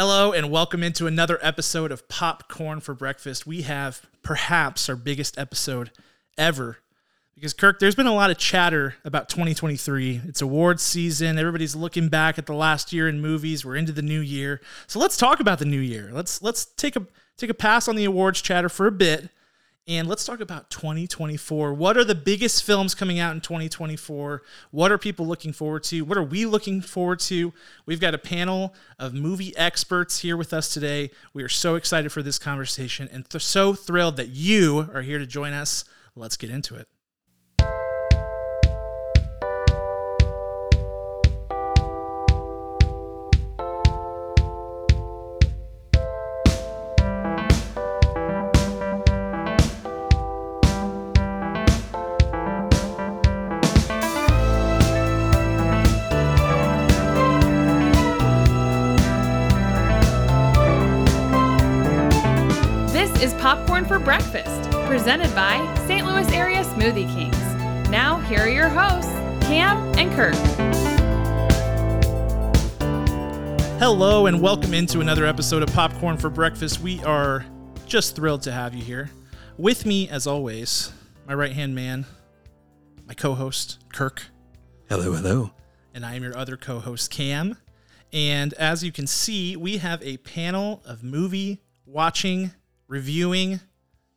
Hello, and welcome into another episode of Popcorn for Breakfast. We have perhaps our biggest episode ever. Because, Kirk, there's been a lot of chatter about 2023. It's awards season. Everybody's looking back at the last year in movies. We're into the new year. So let's talk about the new year. Let's let's take a take a pass on the awards chatter for a bit and let's talk about 2024. What are the biggest films coming out in 2024? What are people looking forward to? What are we looking forward to? We've got a panel of movie experts here with us today. We are so excited for this conversation and th- so thrilled that you are here to join us. Let's get into it. Hello, and welcome into another episode of Popcorn for Breakfast. We are just thrilled to have you here. With me, as always, my right hand man, my co host, Kirk. Hello, hello. And I am your other co host, Cam. And as you can see, we have a panel of movie watching, reviewing,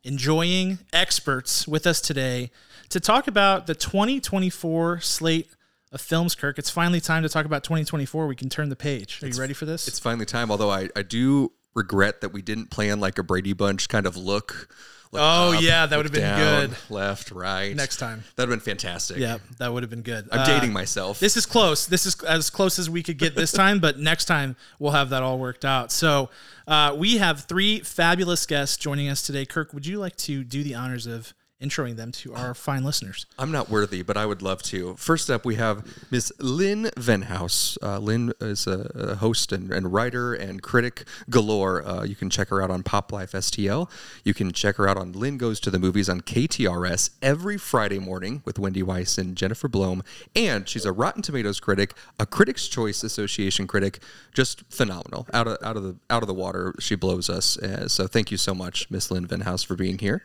enjoying experts with us today to talk about the 2024 slate of films, Kirk. It's finally time to talk about 2024. We can turn the page. Are it's, you ready for this? It's finally time, although I, I do regret that we didn't plan like a Brady Bunch kind of look oh up, yeah, that would have been down, good. Left, right. Next time. That would have been fantastic. Yeah, that would have been good. I'm uh, dating myself. This is close. This is as close as we could get this time, but next time we'll have that all worked out. So uh, we have three fabulous guests joining us today. Kirk, would you like to do the honors of introing them to our fine listeners. I'm not worthy, but I would love to. First up, we have Miss Lynn Venhaus. Uh, Lynn is a, a host and, and, writer and critic galore. Uh, you can check her out on Pop Life STL. You can check her out on Lynn Goes to the Movies on KTRS every Friday morning with Wendy Weiss and Jennifer Blome. And she's a Rotten Tomatoes critic, a Critics' Choice Association critic. Just phenomenal. Out of out of the out of the water, she blows us. Uh, so thank you so much, Miss Lynn Venhaus, for being here.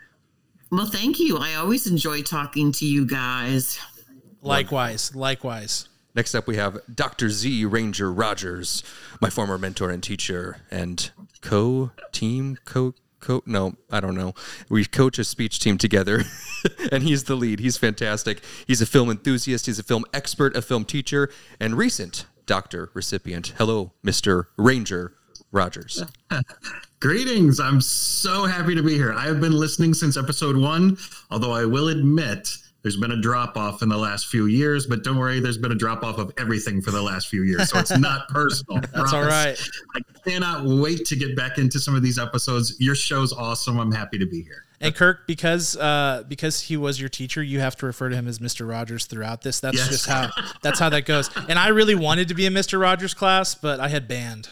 Well, thank you. I always enjoy talking to you guys. Likewise, likewise. Next up, we have Dr. Z Ranger Rogers, my former mentor and teacher, and co team co co. No, I don't know. We coach a speech team together, and he's the lead. He's fantastic. He's a film enthusiast. He's a film expert, a film teacher, and recent doctor recipient. Hello, Mister Ranger Rogers. Greetings. I'm so happy to be here. I have been listening since episode one, although I will admit there's been a drop off in the last few years, but don't worry, there's been a drop off of everything for the last few years. So it's not personal. That's all right. I cannot wait to get back into some of these episodes. Your show's awesome. I'm happy to be here. And Kirk, because uh, because he was your teacher, you have to refer to him as Mr. Rogers throughout this. That's yes. just how that's how that goes. And I really wanted to be a Mr. Rogers class, but I had band.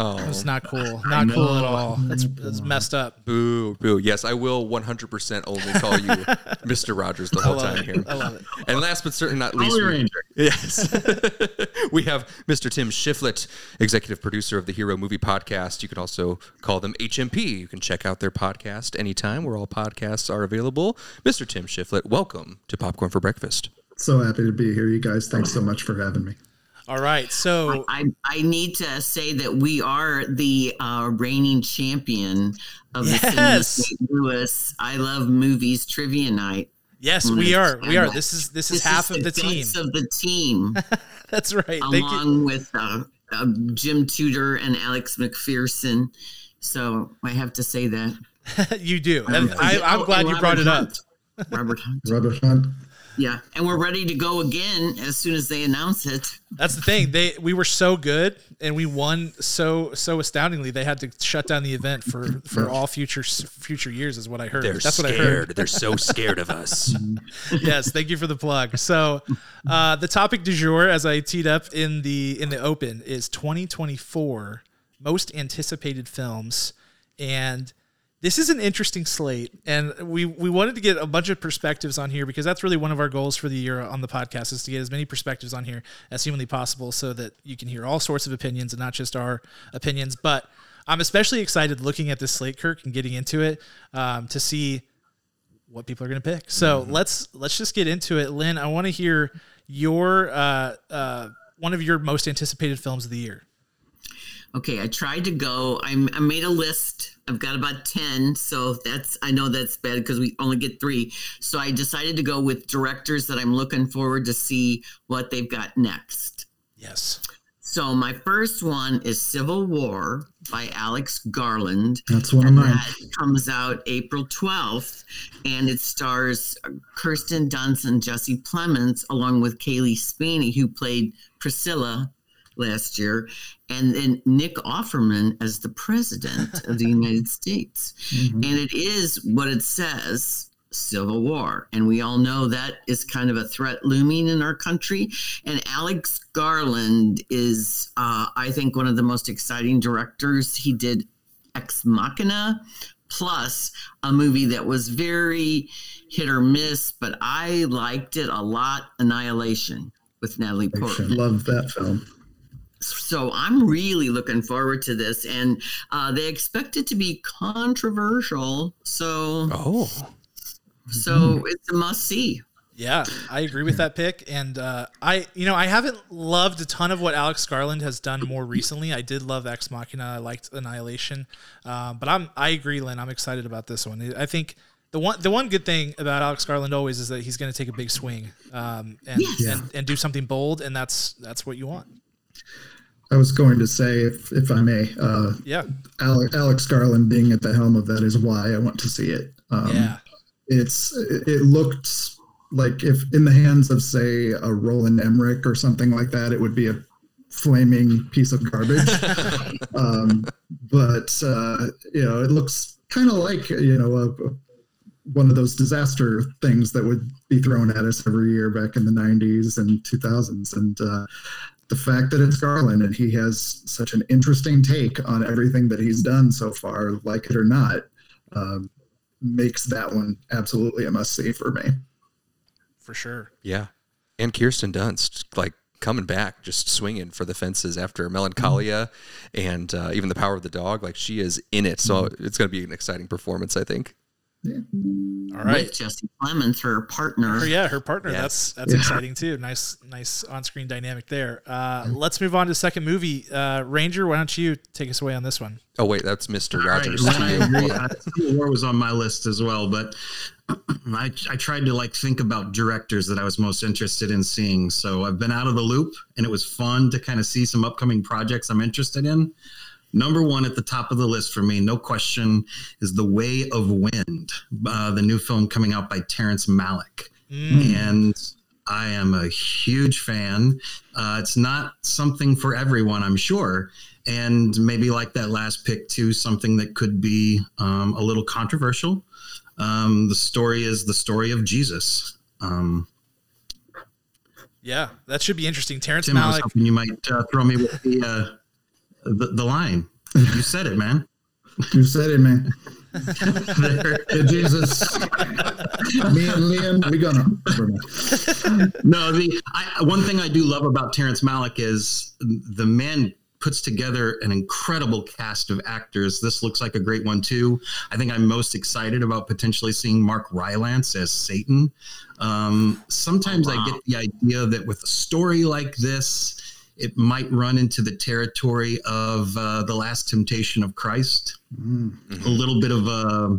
Oh, it's not cool. Not cool at all. That's, that's messed up. Boo, boo. Yes, I will 100% only call you Mr. Rogers the whole time it. here. I love it. And last but certainly not least, we, yes, we have Mr. Tim Shiflett, executive producer of the Hero Movie Podcast. You can also call them HMP. You can check out their podcast anytime where all podcasts are available. Mr. Tim Shiflett, welcome to Popcorn for Breakfast. So happy to be here, you guys. Thanks so much for having me. All right, so I, I, I need to say that we are the uh, reigning champion of yes. the St. Louis I Love Movies Trivia Night. Yes, we are. We are. This is this is half is of the, the team. Of the team. That's right. Along with uh, uh, Jim Tudor and Alex McPherson. So I have to say that you do, and I, am glad you brought it up. Robert Hunt. Robert Hunt. Yeah, and we're ready to go again as soon as they announce it. That's the thing. They we were so good and we won so so astoundingly. They had to shut down the event for for all future future years is what I heard. They're That's scared. what I heard. They're so scared of us. yes, thank you for the plug. So, uh, the topic du jour, as I teed up in the in the open, is 2024 most anticipated films, and this is an interesting slate, and we we wanted to get a bunch of perspectives on here because that's really one of our goals for the year on the podcast is to get as many perspectives on here as humanly possible, so that you can hear all sorts of opinions and not just our opinions. But I'm especially excited looking at this slate, Kirk, and getting into it um, to see what people are going to pick. So mm-hmm. let's let's just get into it, Lynn. I want to hear your uh, uh, one of your most anticipated films of the year. Okay, I tried to go. I'm, I made a list. I've got about 10. So that's, I know that's bad because we only get three. So I decided to go with directors that I'm looking forward to see what they've got next. Yes. So my first one is Civil War by Alex Garland. That's one of mine. That comes out April 12th, and it stars uh, Kirsten Dunst and Jesse Plemons, along with Cailee Spaeny, who played Priscilla last year, and then Nick Offerman as the president of the United States. Mm-hmm. And it is what it says civil war. And we all know that is kind of a threat looming in our country. And Alex Garland is, uh, I think, one of the most exciting directors. He did Ex Machina, plus a movie that was very hit or miss, but I liked it a lot Annihilation with Natalie Portman. Love that film so I'm really looking forward to this, and uh, they expect it to be controversial. So, oh, so mm. it's a must see. Yeah, I agree with that pick, and uh, I, you know, I haven't loved a ton of what Alex Garland has done more recently. I did love Ex Machina. I liked Annihilation, uh, but I'm, I agree, Lynn. I'm excited about this one. I think the one, the one good thing about Alex Garland always is that he's going to take a big swing, um, and, yes. and and do something bold, and that's that's what you want. I was going to say, if, if I may, uh, yeah, Alex, Alex Garland being at the helm of that is why I want to see it. Um, yeah, it's it looked like if in the hands of say a Roland Emmerich or something like that, it would be a flaming piece of garbage. um, but uh, you know, it looks kind of like you know a, a, one of those disaster things that would be thrown at us every year back in the 90s and 2000s and uh, the fact that it's Garland and he has such an interesting take on everything that he's done so far, like it or not, um, makes that one absolutely a must see for me. For sure. Yeah. And Kirsten Dunst, like coming back, just swinging for the fences after Melancholia mm-hmm. and uh, even The Power of the Dog. Like she is in it. So mm-hmm. it's going to be an exciting performance, I think. Yeah. All right, With Jesse Plemons, her partner. Her, yeah, her partner. Yes. That's that's yeah. exciting too. Nice, nice on-screen dynamic there. Uh, let's move on to the second movie. Uh, Ranger, why don't you take us away on this one? Oh wait, that's Mister Rogers. Right. I agree. Civil War was on my list as well, but I, I tried to like think about directors that I was most interested in seeing. So I've been out of the loop, and it was fun to kind of see some upcoming projects I'm interested in. Number one at the top of the list for me, no question, is The Way of Wind, uh, the new film coming out by Terrence Malick. Mm. And I am a huge fan. Uh, it's not something for everyone, I'm sure. And maybe like that last pick, too, something that could be um, a little controversial. Um, the story is the story of Jesus. Um, yeah, that should be interesting. Terrence Tim, Malick. you might uh, throw me with the uh, the, the line. You said it, man. You said it, man. Jesus, me and Liam, we gonna. no, the I, one thing I do love about Terrence Malick is the man puts together an incredible cast of actors. This looks like a great one too. I think I'm most excited about potentially seeing Mark Rylance as Satan. Um, sometimes oh, wow. I get the idea that with a story like this it might run into the territory of uh, the last temptation of Christ. Mm-hmm. A little bit of a.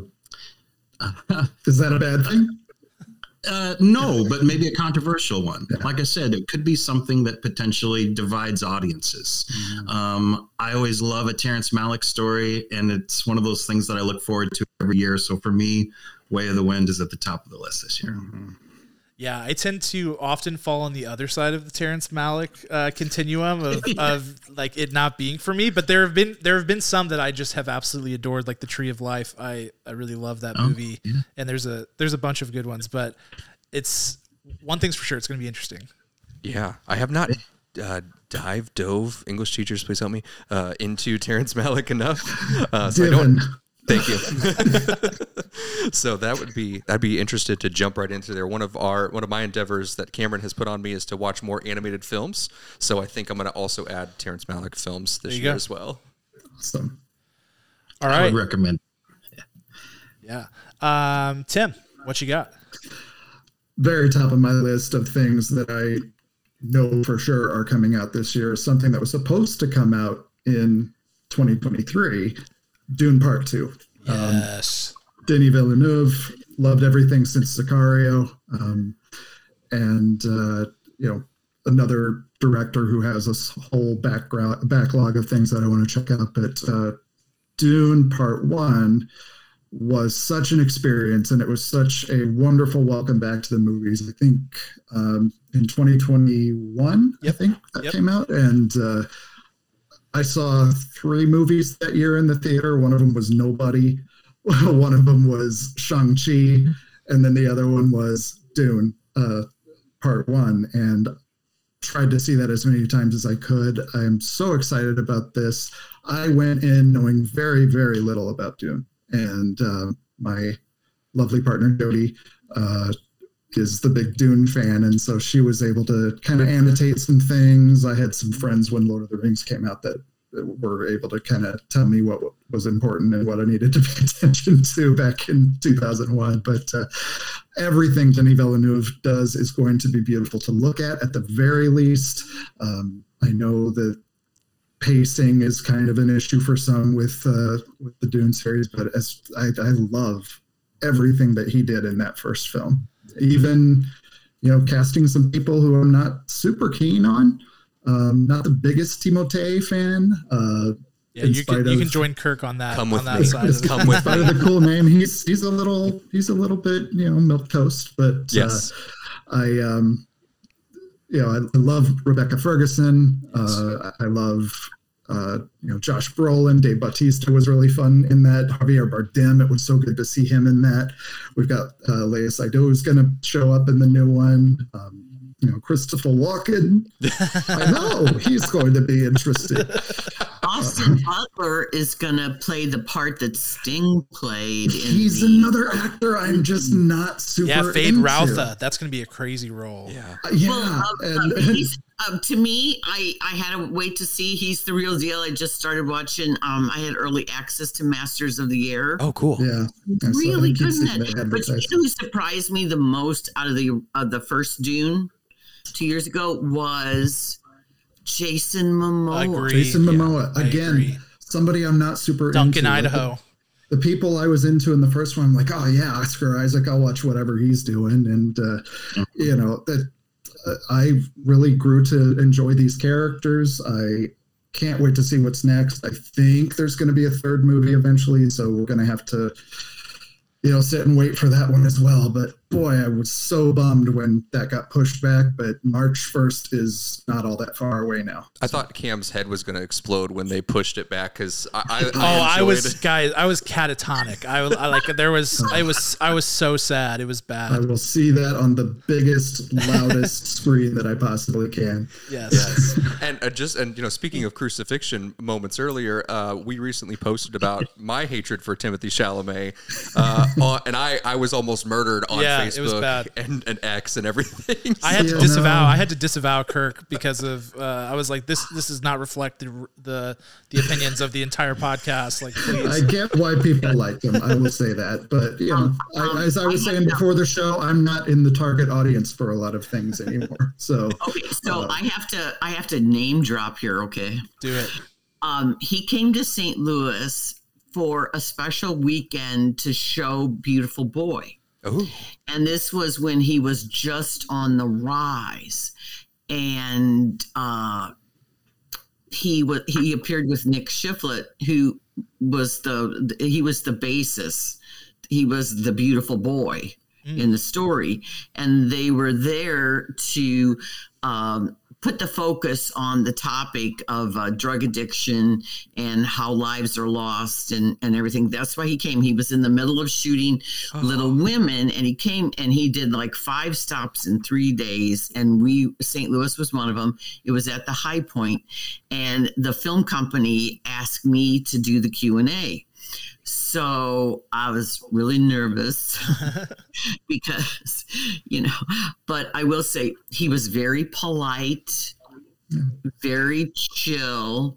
Uh, Is that a bad thing? Uh, no, but maybe a controversial one. Yeah. Like I said, it could be something that potentially divides audiences. Mm-hmm. Um, I always love a Terrence Malick story, and it's one of those things that I look forward to every year. So for me, Way of the Wind is at the top of the list this year. Mm-hmm. Yeah, I tend to often fall on the other side of the Terrence Malick uh, continuum of, yeah. of like it not being for me. But there have been there have been some that I just have absolutely adored, like The Tree of Life. I I really love that oh, movie, yeah. and there's a there's a bunch of good ones. But it's one thing's for sure, it's going to be interesting. Yeah, I have not uh, dive dove English teachers, please help me uh, into Terrence Malick enough. Uh, so I don't Thank you. so that would be I'd be interested to jump right into there. One of our one of my endeavors that Cameron has put on me is to watch more animated films. So I think I'm going to also add Terrence Malick films this year go. as well. Awesome. All right. I would recommend. Yeah. Um, Tim, what you got? very top of my list of things that I know for sure are coming out this year. Something that was supposed to come out in 2023, Dune Part Two. Yes. Denis Villeneuve loved everything since Sicario, um, and uh, you know another director who has this whole background backlog of things that I want to check out. But uh, Dune Part One was such an experience, and it was such a wonderful welcome back to the movies. I think um, in 2021, Yep. I think that Yep. came out, and uh, I saw three movies that year in the theater. One of them was Nobody. One of them was Shang Chi, and then the other one was Dune, uh, Part One, and tried to see that as many times as I could. I am so excited about this. I went in knowing very, very little about Dune, and uh, my lovely partner Jody uh, is the big Dune fan, and so she was able to kind of annotate some things. I had some friends when Lord of the Rings came out that were able to kind of tell me what was important and what I needed to pay attention to back in 2001. But uh, everything Denis Villeneuve does is going to be beautiful to look at, at the very least. Um, I know that pacing is kind of an issue for some with uh, with the Dune series, but as I, I love everything that he did in that first film, even you know casting some people who I'm not super keen on. Um, not the biggest Timothée fan. Uh, Yeah, you can spite you can join Kirk on that Come on with that me. side. Come with in spite of the cool name, he's he's a little he's a little bit you know milk toast, but Yes. uh, I um you know I, I love Rebecca Ferguson. Uh, I love uh, you know Josh Brolin, Dave Bautista was really fun in that. Javier Bardem, it was so good to see him in that. We've got uh, Léa Seydoux who's going to show up in the new one. Um, you know Christopher Walken. I know he's going to be interested. Austin Butler is going to play the part that Sting played. In He's the, another actor I'm just not super. Yeah, Fade into. Rautha. That's gonna be a crazy role. Yeah. Uh, Yeah, Well, um, and, um, he's, um, to me, I, I had to wait to see. He's the real deal. I just started watching. Um, I had early access to Masters of the Air. Oh, cool. yeah, I saw- really I keep good in that. that But you know who surprised me the most out of the of the first Dune two years ago was Jason Momoa. Agree. Jason Momoa I again. agree. Somebody I'm not super Duncan, into. Like, Idaho. the, the people I was into in the first one, I'm like, oh yeah, Oscar Isaac. I'll watch whatever he's doing, and uh, you know that I really grew to enjoy these characters. I can't wait to see what's next. I think there's going to be a third movie eventually, so we're going to have to, you know, sit and wait for that one as well. But boy, I was so bummed when that got pushed back. But March 1st is not all that far away now. I thought Cam's head was going to explode when they pushed it back because I, I, Oh, I, I was enjoyed- guys. I was catatonic. I, was- I like there was. I was. I was so sad. It was bad. I will see that on the biggest, loudest screen that I possibly can. Yes. Yes, and uh, just and you know, speaking of crucifixion moments earlier, uh, we recently posted about my hatred for Timothée Chalamet, uh, on, and I I was almost murdered on Yeah, Facebook it was bad. and and X and everything. I had to Yeah, disavow. I had to disavow Kirk because of. Uh, I was like, this. This does not reflect the the, the opinions of the entire podcast. Like, I get why people like him. I will say that, but you know, I, as I was saying before the show, I'm not in the target audience for a lot of things anymore. So Okay, so I have to I have to name drop here. Okay, Do it. um, he came to St. Louis for a special weekend to show Beautiful Boy. Oh, and this was when he was just on the rise. And uh he was he appeared with nick sheff who was the he was the basis. He was the beautiful boy in the story. And they were there to um put the focus on the topic of uh, drug addiction and how lives are lost and, and everything. That's why he came. He was in the middle of shooting Little Women, and he came and he did like five stops in three days. And we, St. Louis was one of them. It was at the Hi-Pointe, and the film company asked me to do the Q and A. So I was really nervous because, you know, but I will say he was very polite, very chill.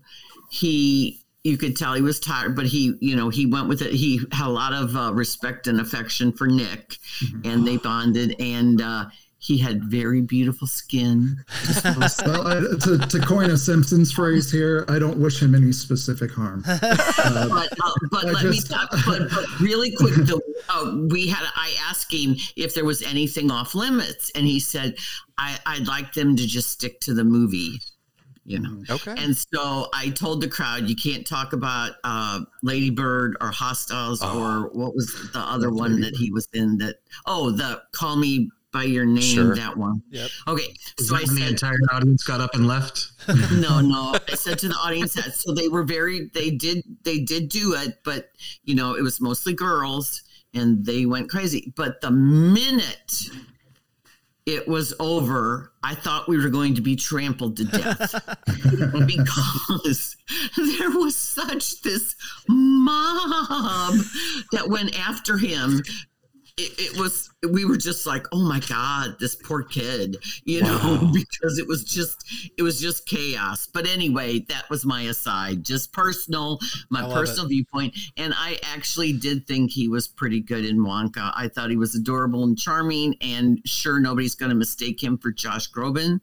He, you could tell he was tired, but he, you know, he went with it. He had a lot of uh, respect and affection for Nick, and they bonded. And uh, he had very beautiful skin. Well, I, to, to coin a Simpsons phrase here, I don't wish him any specific harm. but uh, but I let me just- talk. But, but really quick, though, uh, we had I asked him if there was anything off limits, and he said, I, "I'd like them to just stick to the movie." You know. Okay. And so I told the crowd, you can't talk about uh, Lady Bird or Hostiles or what was the other one that he was in? That oh, the Call Me by Your Name, Sure. that one. Yep. Okay, Is so I when the entire audience got up and left. no, no. I said to the audience that so they were very they did they did do it, but you know, it was mostly girls and they went crazy. But the minute it was over, I thought we were going to be trampled to death because there was such this mob that went after him. It, it was we were just like oh my god this poor kid you know because it was just it was just chaos. But anyway that was my aside just personal my personal viewpoint. And i actually did think he was pretty good in wonka. I thought he was adorable and charming and sure nobody's going to mistake him for josh groban.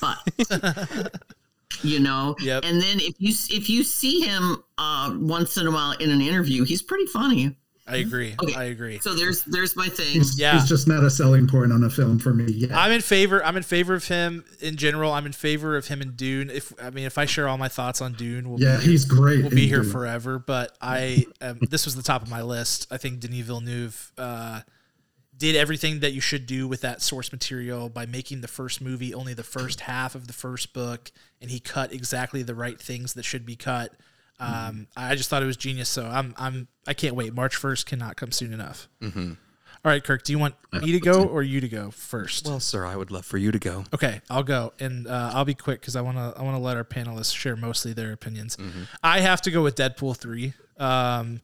But you know Yep. and then if you if you see him uh once in a while in an interview he's pretty funny I agree. Okay. I agree. so there's there's my thing He's, Yeah. he's just not a selling point on a film for me yet. I'm in favor. I'm in favor of him in general. I'm in favor of him in Dune. If I mean, if I share all my thoughts on Dune, we'll yeah, be here, he's great. we'll be here Dune. forever. But I, um, this was the top of my list. I think Denis Villeneuve uh, did everything that you should do with that source material by making the first movie only the first half of the first book, and he cut exactly the right things that should be cut. Um, I just thought it was genius. So I'm, I'm, I can't wait. March first cannot come soon enough. All right, Kirk. Do you want me to go or you to go first? Well, sir, I would love for you to go. Okay, I'll go, and uh, I'll be quick because I want to. I want to let our panelists share mostly their opinions. I have to go with Deadpool three. Um,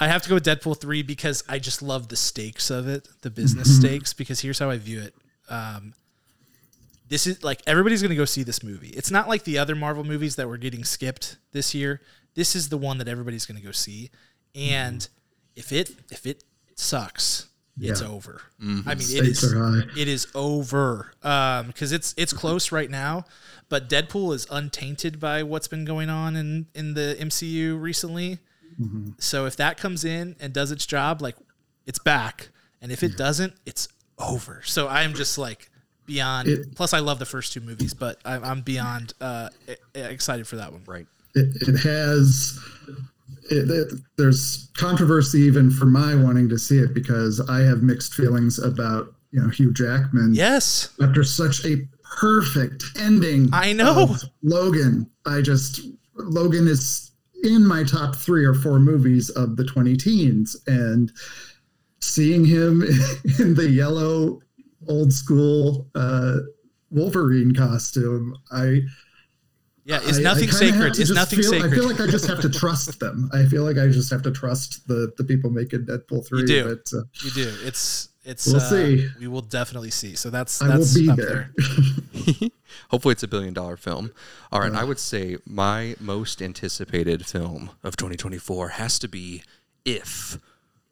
I have to go with Deadpool three because I just love the stakes of it, the business stakes. Because here's how I view it. Um, this is like everybody's going to go see this movie. It's not like the other Marvel movies that were getting skipped this year. This is the one that everybody's going to go see, and if it if it sucks, it's Yeah. over. I mean, it Stakes is are high. it is over um because it's it's close right now but deadpool is untainted by what's been going on in in the mcu recently. So if that comes in and does its job like it's back. And if it doesn't it's over. So i'm just like beyond It- plus i love the first two movies but i'm, I'm beyond uh excited for that one. Right. It, it has it, it, there's controversy even for my wanting to see it because I have mixed feelings about you know Hugh Jackman yes after such a perfect ending. I know. Logan. I just Logan is in my top three or four movies of the 20 teens, and seeing him in the yellow old school uh, Wolverine costume, I yeah it's I- I nothing kinda sacred to it's nothing feel, sacred I feel like I just have to trust them. I feel like I just have to trust the the people making Deadpool three. You do. But uh, you do it's it's We'll uh, see. we will definitely see so that's I will that's be up there. Hopefully, it's a billion dollar film. All right, I would say my most anticipated film of 2024 has to be If,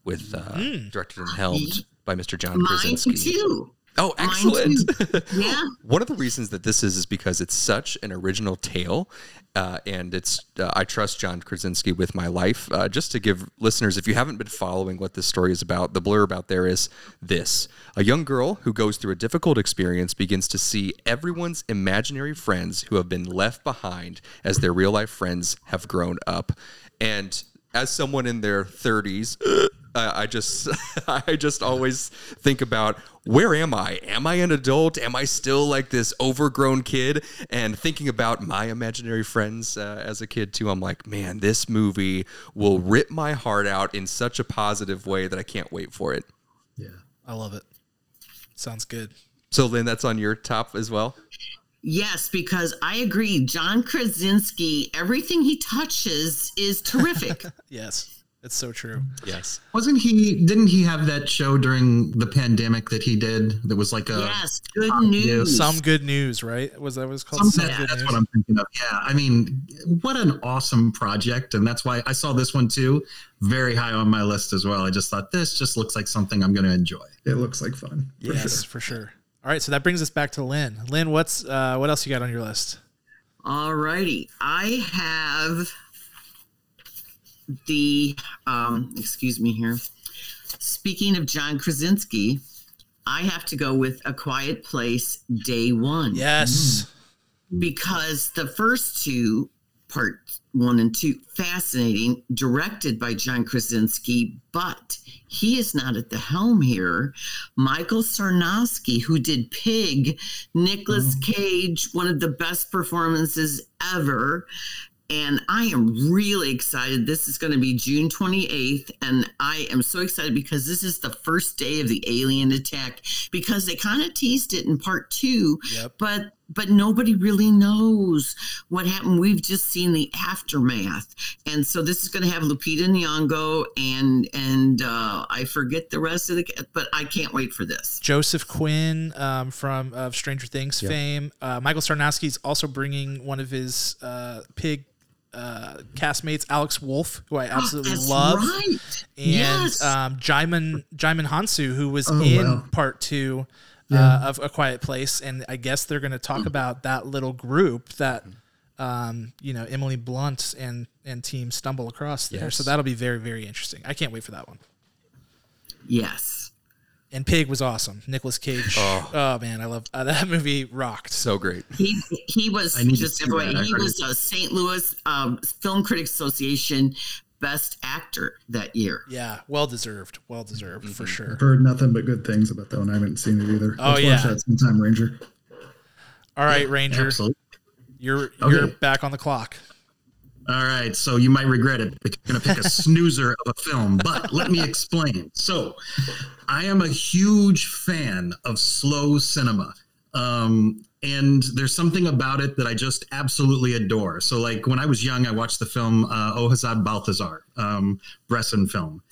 with uh, directed and helmed by Mr. John mine Krasinski. too Oh, excellent! yeah One of the reasons that this is is because it's such an original tale, uh, and it's uh, I trust John Krasinski with my life. Uh, just to give listeners, if you haven't been following what this story is about, the blurb out there is this: a young girl who goes through a difficult experience begins to see everyone's imaginary friends who have been left behind as their real life friends have grown up, and as someone in their 30s uh, i just i just always think about where am i? Am i an adult? Am i still like this overgrown kid? And thinking about my imaginary friends uh, as a kid too i'm like man this movie will rip my heart out in such a positive way that i can't wait for it. Yeah. i love it. Sounds good. So lynn that's on your top as well? Yes, because I agree. John Krasinski, everything he touches is terrific. yes It's so true. Yes. Wasn't he? Didn't he have that show during the pandemic that he did? That was like a. yes, good uh, news. Some good news, right? Was that what it's called? Some, Some that- that's news. what I'm thinking of. Yeah, I mean, what an awesome project, and that's why I saw this one too. Very high on my list as well. I just thought this just looks like something I'm going to enjoy. It looks like fun. For yes, sure. for sure. All right, so that brings us back to Lynn. Lynn, what's uh, what else you got on your list? All righty. I have the, um, excuse me here. Speaking of John Krasinski, I have to go with A Quiet Place Day One. Yes. because the first two, part one and two, fascinating, directed by John Krasinski, but he is not at the helm here. Michael Sarnoski, who did Pig, Nicolas Cage, one of the best performances ever. And I am really excited. This is going to be June 28th. And I am so excited because this is the first day of the alien attack because they kind of teased it in part two Yep. but but nobody really knows what happened. We've just seen the aftermath, and so this is going to have Lupita Nyong'o and and uh, I forget the rest of the, ca- but I can't wait for this. Joseph Quinn um, from of Stranger Things fame. Uh, Michael is also bringing one of his uh, pig uh, castmates, Alex Wolff, who I absolutely That's love, right. and yes. um, Djimon Djimon Hounsou, who was Oh, in wow. part two uh, of A Quiet Place, and I guess they're going to talk about that little group that. Um, you know, Emily Blunt and and team stumble across there, so that'll be very very interesting. I can't wait for that one. yes. And Pig was awesome. Nicolas Cage. Oh, man, I love uh, that movie. Rocked. So great. He he was I need to just see FYI, that. I he was a St. Louis um, Film Critics Association Best Actor that year. Yeah, well deserved. Well deserved Mm-hmm. for sure. I've heard nothing but good things about that one. I haven't seen it either. Oh, Let's yeah. watch that sometime, Ranger. All right, Ranger, Absolutely. you're you're back on the clock. All right, so you might regret it. But you're going to pick a snoozer of a film, but let me explain. So, I am a huge fan of slow cinema. Um, and there's something about it that I just absolutely adore. So, like when I was young, I watched the film uh, Oh Hazard Balthazar, um, Bresson film.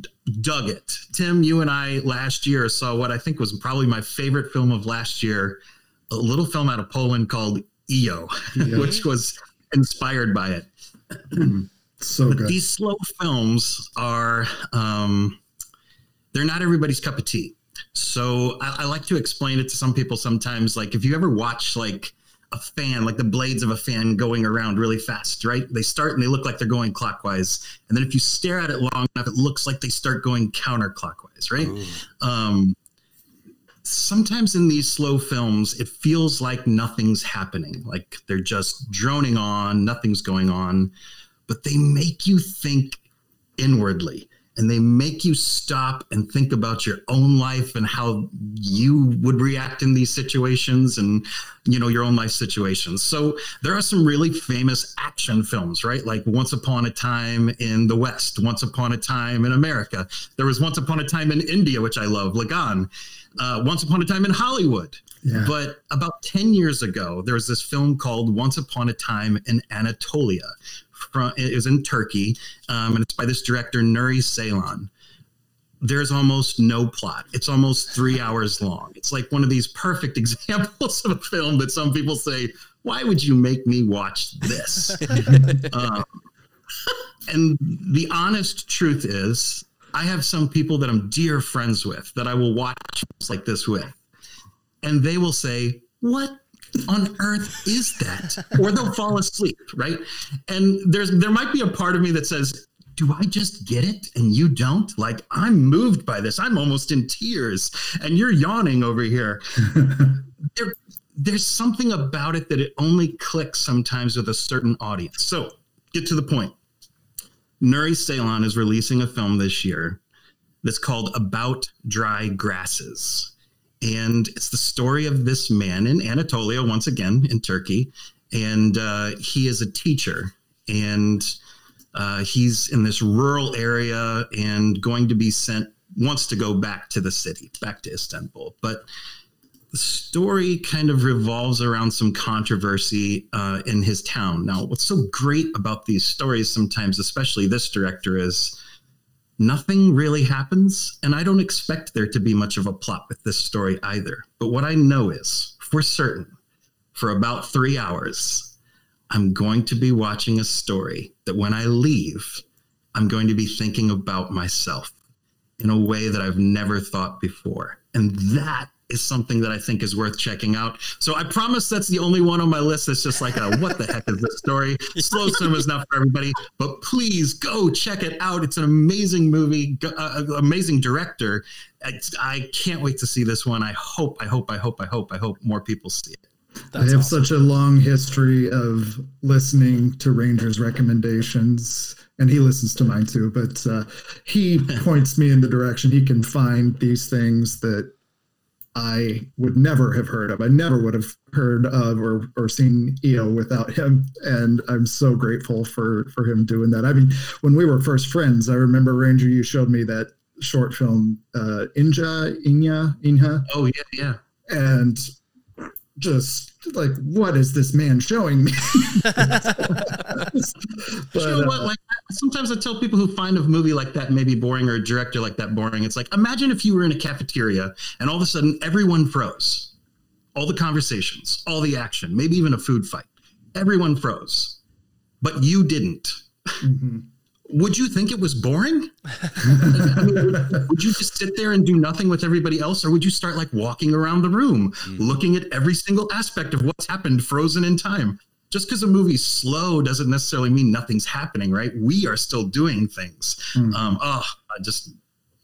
D- dug it. Tim, you and I last year saw what I think was probably my favorite film of last year, a little film out of Poland called EO, which was inspired by it So but good. these slow films are um, they're not everybody's cup of tea so I, I like to explain it to some people sometimes like if you ever watch like a fan like the blades of a fan going around really fast right? They start and they look like they're going clockwise and then if you stare at it long enough it looks like they start going counterclockwise right? Um, sometimes in these slow films it feels like nothing's happening like they're just droning on nothing's going on but they make you think inwardly and they make you stop and think about your own life and how you would react in these situations and you know your own life situations. So there are some really famous action films right? Like once upon a time in the west once upon a time in america. There was once upon a time in india which i love lagaan. Uh, once upon a time in hollywood. Yeah. but about 10 years ago there was this film called once upon a time in anatolia from it was in Turkey, um, and it's by this director Nuri Ceylan. There's almost no plot. It's almost three hours long. It's like one of these perfect examples of a film that some people say, "Why would you make me watch this?" um, and the honest truth is, I have some people that I'm dear friends with that I will watch like this with, and they will say, "What on earth is that? or they'll fall asleep, right? And there's there might be a part of me that says, do I just get it and you don't? Like I'm moved by this. I'm almost in tears and you're yawning over here. there, there's something about it that it only clicks sometimes with a certain audience. So get to the point. Nuri Ceylan is releasing a film this year that's called About Dry Grasses and it's the story of this man in Anatolia, once again in Turkey, and uh, he is a teacher, and uh, he's in this rural area and going to be sent wants to go back to the city, back to Istanbul, but the story kind of revolves around some controversy uh, in his town. Now, what's so great about these stories sometimes, especially this director, is nothing really happens. And I don't expect there to be much of a plot with this story either. But what I know is for certain, for about three hours, I'm going to be watching a story that when I leave, I'm going to be thinking about myself in a way that I've never thought before. And that is something that I think is worth checking out. So I promise that's the only one on my list that's just like, a, what the heck is this story? Slow cinema is not for everybody, but please go check it out. It's an amazing movie, uh, amazing director. It's, I can't wait to see this one. I hope, I hope, I hope, I hope, I hope more people see it. That's I have awesome. such a long history of listening to Rangers recommendations, and he listens to mine too. But uh, he points me in the direction he can find these things that I would never have heard of. I never would have heard of or, or seen EO without him. And I'm so grateful for, for him doing that. I mean, when we were first friends, I remember Ranger, you showed me that short film, uh, Inja, Inya, Inha. Oh yeah. Yeah. And just like what is this man showing me but, you know what uh, like sometimes i tell people who find a movie like that maybe boring or a director like that boring it's like imagine if you were in a cafeteria and all of a sudden everyone froze all the conversations all the action maybe even a food fight everyone froze but you didn't mm-hmm would you think it was boring? I mean, would, would, you just sit there and do nothing with everybody else, or would you start like walking around the room, mm-hmm. looking at every single aspect of what's happened, frozen in time? Just because a movie's slow doesn't necessarily mean nothing's happening, right? We are still doing things. Mm-hmm. Um, oh, I just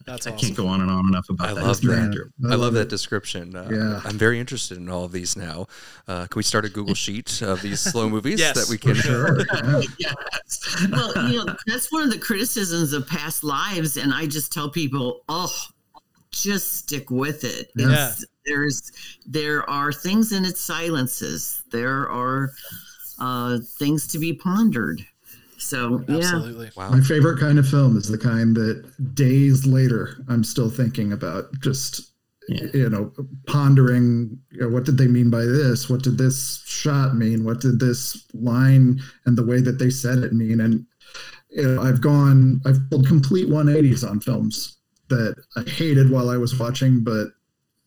that's I awesome. can't go on and on enough about I that. Love that. I, love that description. Uh, yeah. I'm very interested in all of these now. Uh, can we start a Google sheet of these slow movies yes, that we can? Sure. yes. Well, you know, that's one of the criticisms of past lives, and I just tell people, oh, just stick with it. Yeah. there's there are things in its silences. There are uh, things to be pondered. So Absolutely. yeah, wow. My favorite kind of film is the kind that days later I'm still thinking about. Just yeah. you know, pondering. You know, what did they mean by this? What did this shot mean? What did this line and the way that they said it mean? And you know, I've gone, I've pulled complete 180s on films that I hated while I was watching, but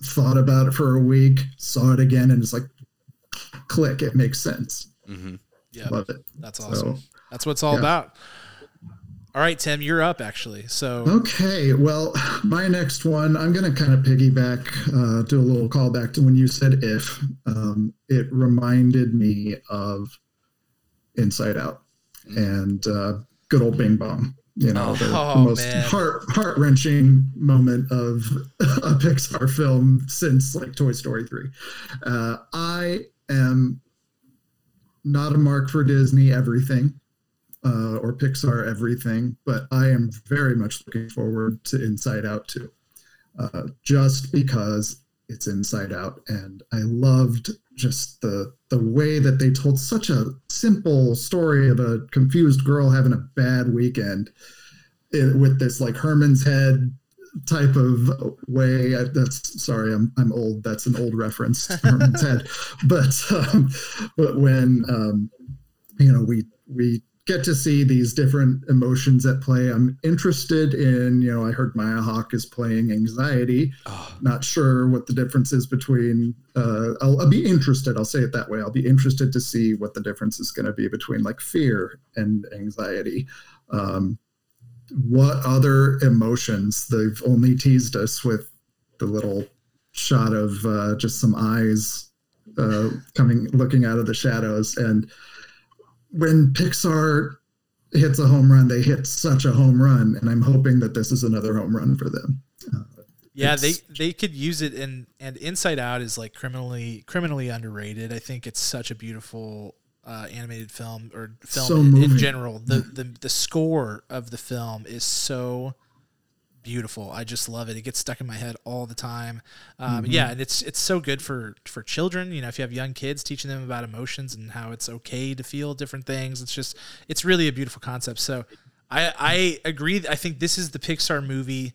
thought about it for a week, saw it again, and it's like, click, it makes sense. Mm-hmm. Yeah, love it. That's awesome. So, that's what it's all yeah. about. All right, Tim, you're up actually. So okay, well, my next one, I'm going to kind of piggyback, uh, do a little callback to when you said if. Um, it reminded me of Inside Out and uh, good old Bing Bong. You know, oh, the, oh, the most heart heart wrenching moment of a Pixar film since like Toy Story three. Uh, I am not a mark for Disney everything uh, or Pixar everything, but I am very much looking forward to Inside Out too, uh, just because it's Inside Out, and I loved just the the way that they told such a simple story of a confused girl having a bad weekend it, with this like Herman's head type of way. I, that's sorry, I'm I'm old. That's an old reference, head. But um, but when um, you know we we get to see these different emotions at play. I'm interested in, you know, I heard Maya Hawke is playing anxiety. Oh. Not sure what the difference is between. Uh, I'll, I'll, be interested. I'll say it that way. I'll be interested to see what the difference is going to be between like fear and anxiety. Um, what other emotions? They've only teased us with the little shot of uh, just some eyes uh, coming, looking out of the shadows, and when Pixar hits a home run, they hit such a home run, and I'm hoping that this is another home run for them. Uh, yeah, they they could use it in and Inside Out is like criminally criminally underrated. I think it's such a beautiful uh, animated film or film so in, in, general. The, the the score of the film is so beautiful. I just love it. It gets stuck in my head all the time. Um, mm-hmm. Yeah, and it's it's so good for for children. You know, if you have young kids, teaching them about emotions and how it's okay to feel different things. It's just it's really a beautiful concept. So I I agree. I think this is the Pixar movie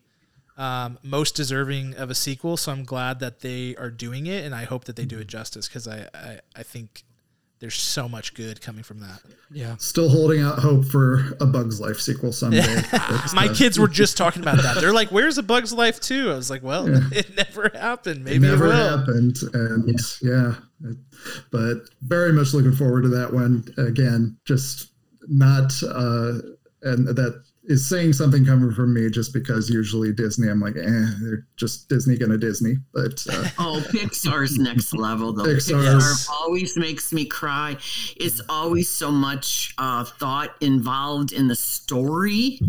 um, most deserving of a sequel. So I'm glad that they are doing it, and I hope that they do it justice because I, I I think there's so much good coming from that. Yeah. Still holding out hope for a Bug's Life sequel someday. My uh, kids were just talking about that. They're like, "Where's a Bug's Life too?" I was like, "Well, it never happened. Maybe it it, never will." happened, and yeah. but very much looking forward to that one. Again, just not, uh, and that is saying something coming from me just because usually Disney, I'm like, eh, they're just Disney gonna Disney, but uh, Oh, Pixar's next level though. Pixar's- Pixar always makes me cry. It's always so much uh, thought involved in the story,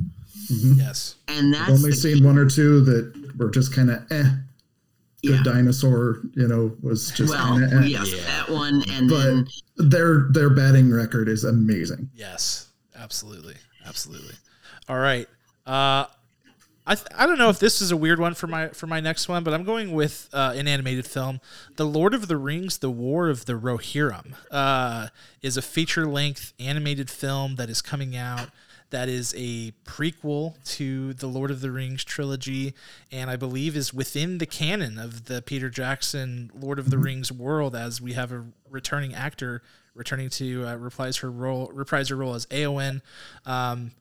Yes. and that's I've only the seen one or two that were just kind of eh. Good yeah. Dinosaur, you know, was just Well, kind of eh. yes, that one, and then but their their batting record is amazing. Yes, absolutely, absolutely. All right. Uh, I th- I don't know if this is a weird one for my for my next one, but I'm going with uh, an animated film. The Lord of the Rings: The War of the Rohirrim uh, is a feature length animated film that is coming out. That is a prequel to the Lord of the Rings trilogy, and I believe is within the canon of the Peter Jackson Lord of the Rings world, as we have a returning actor returning to uh, reprise her role, reprise her role as Éowyn. Um,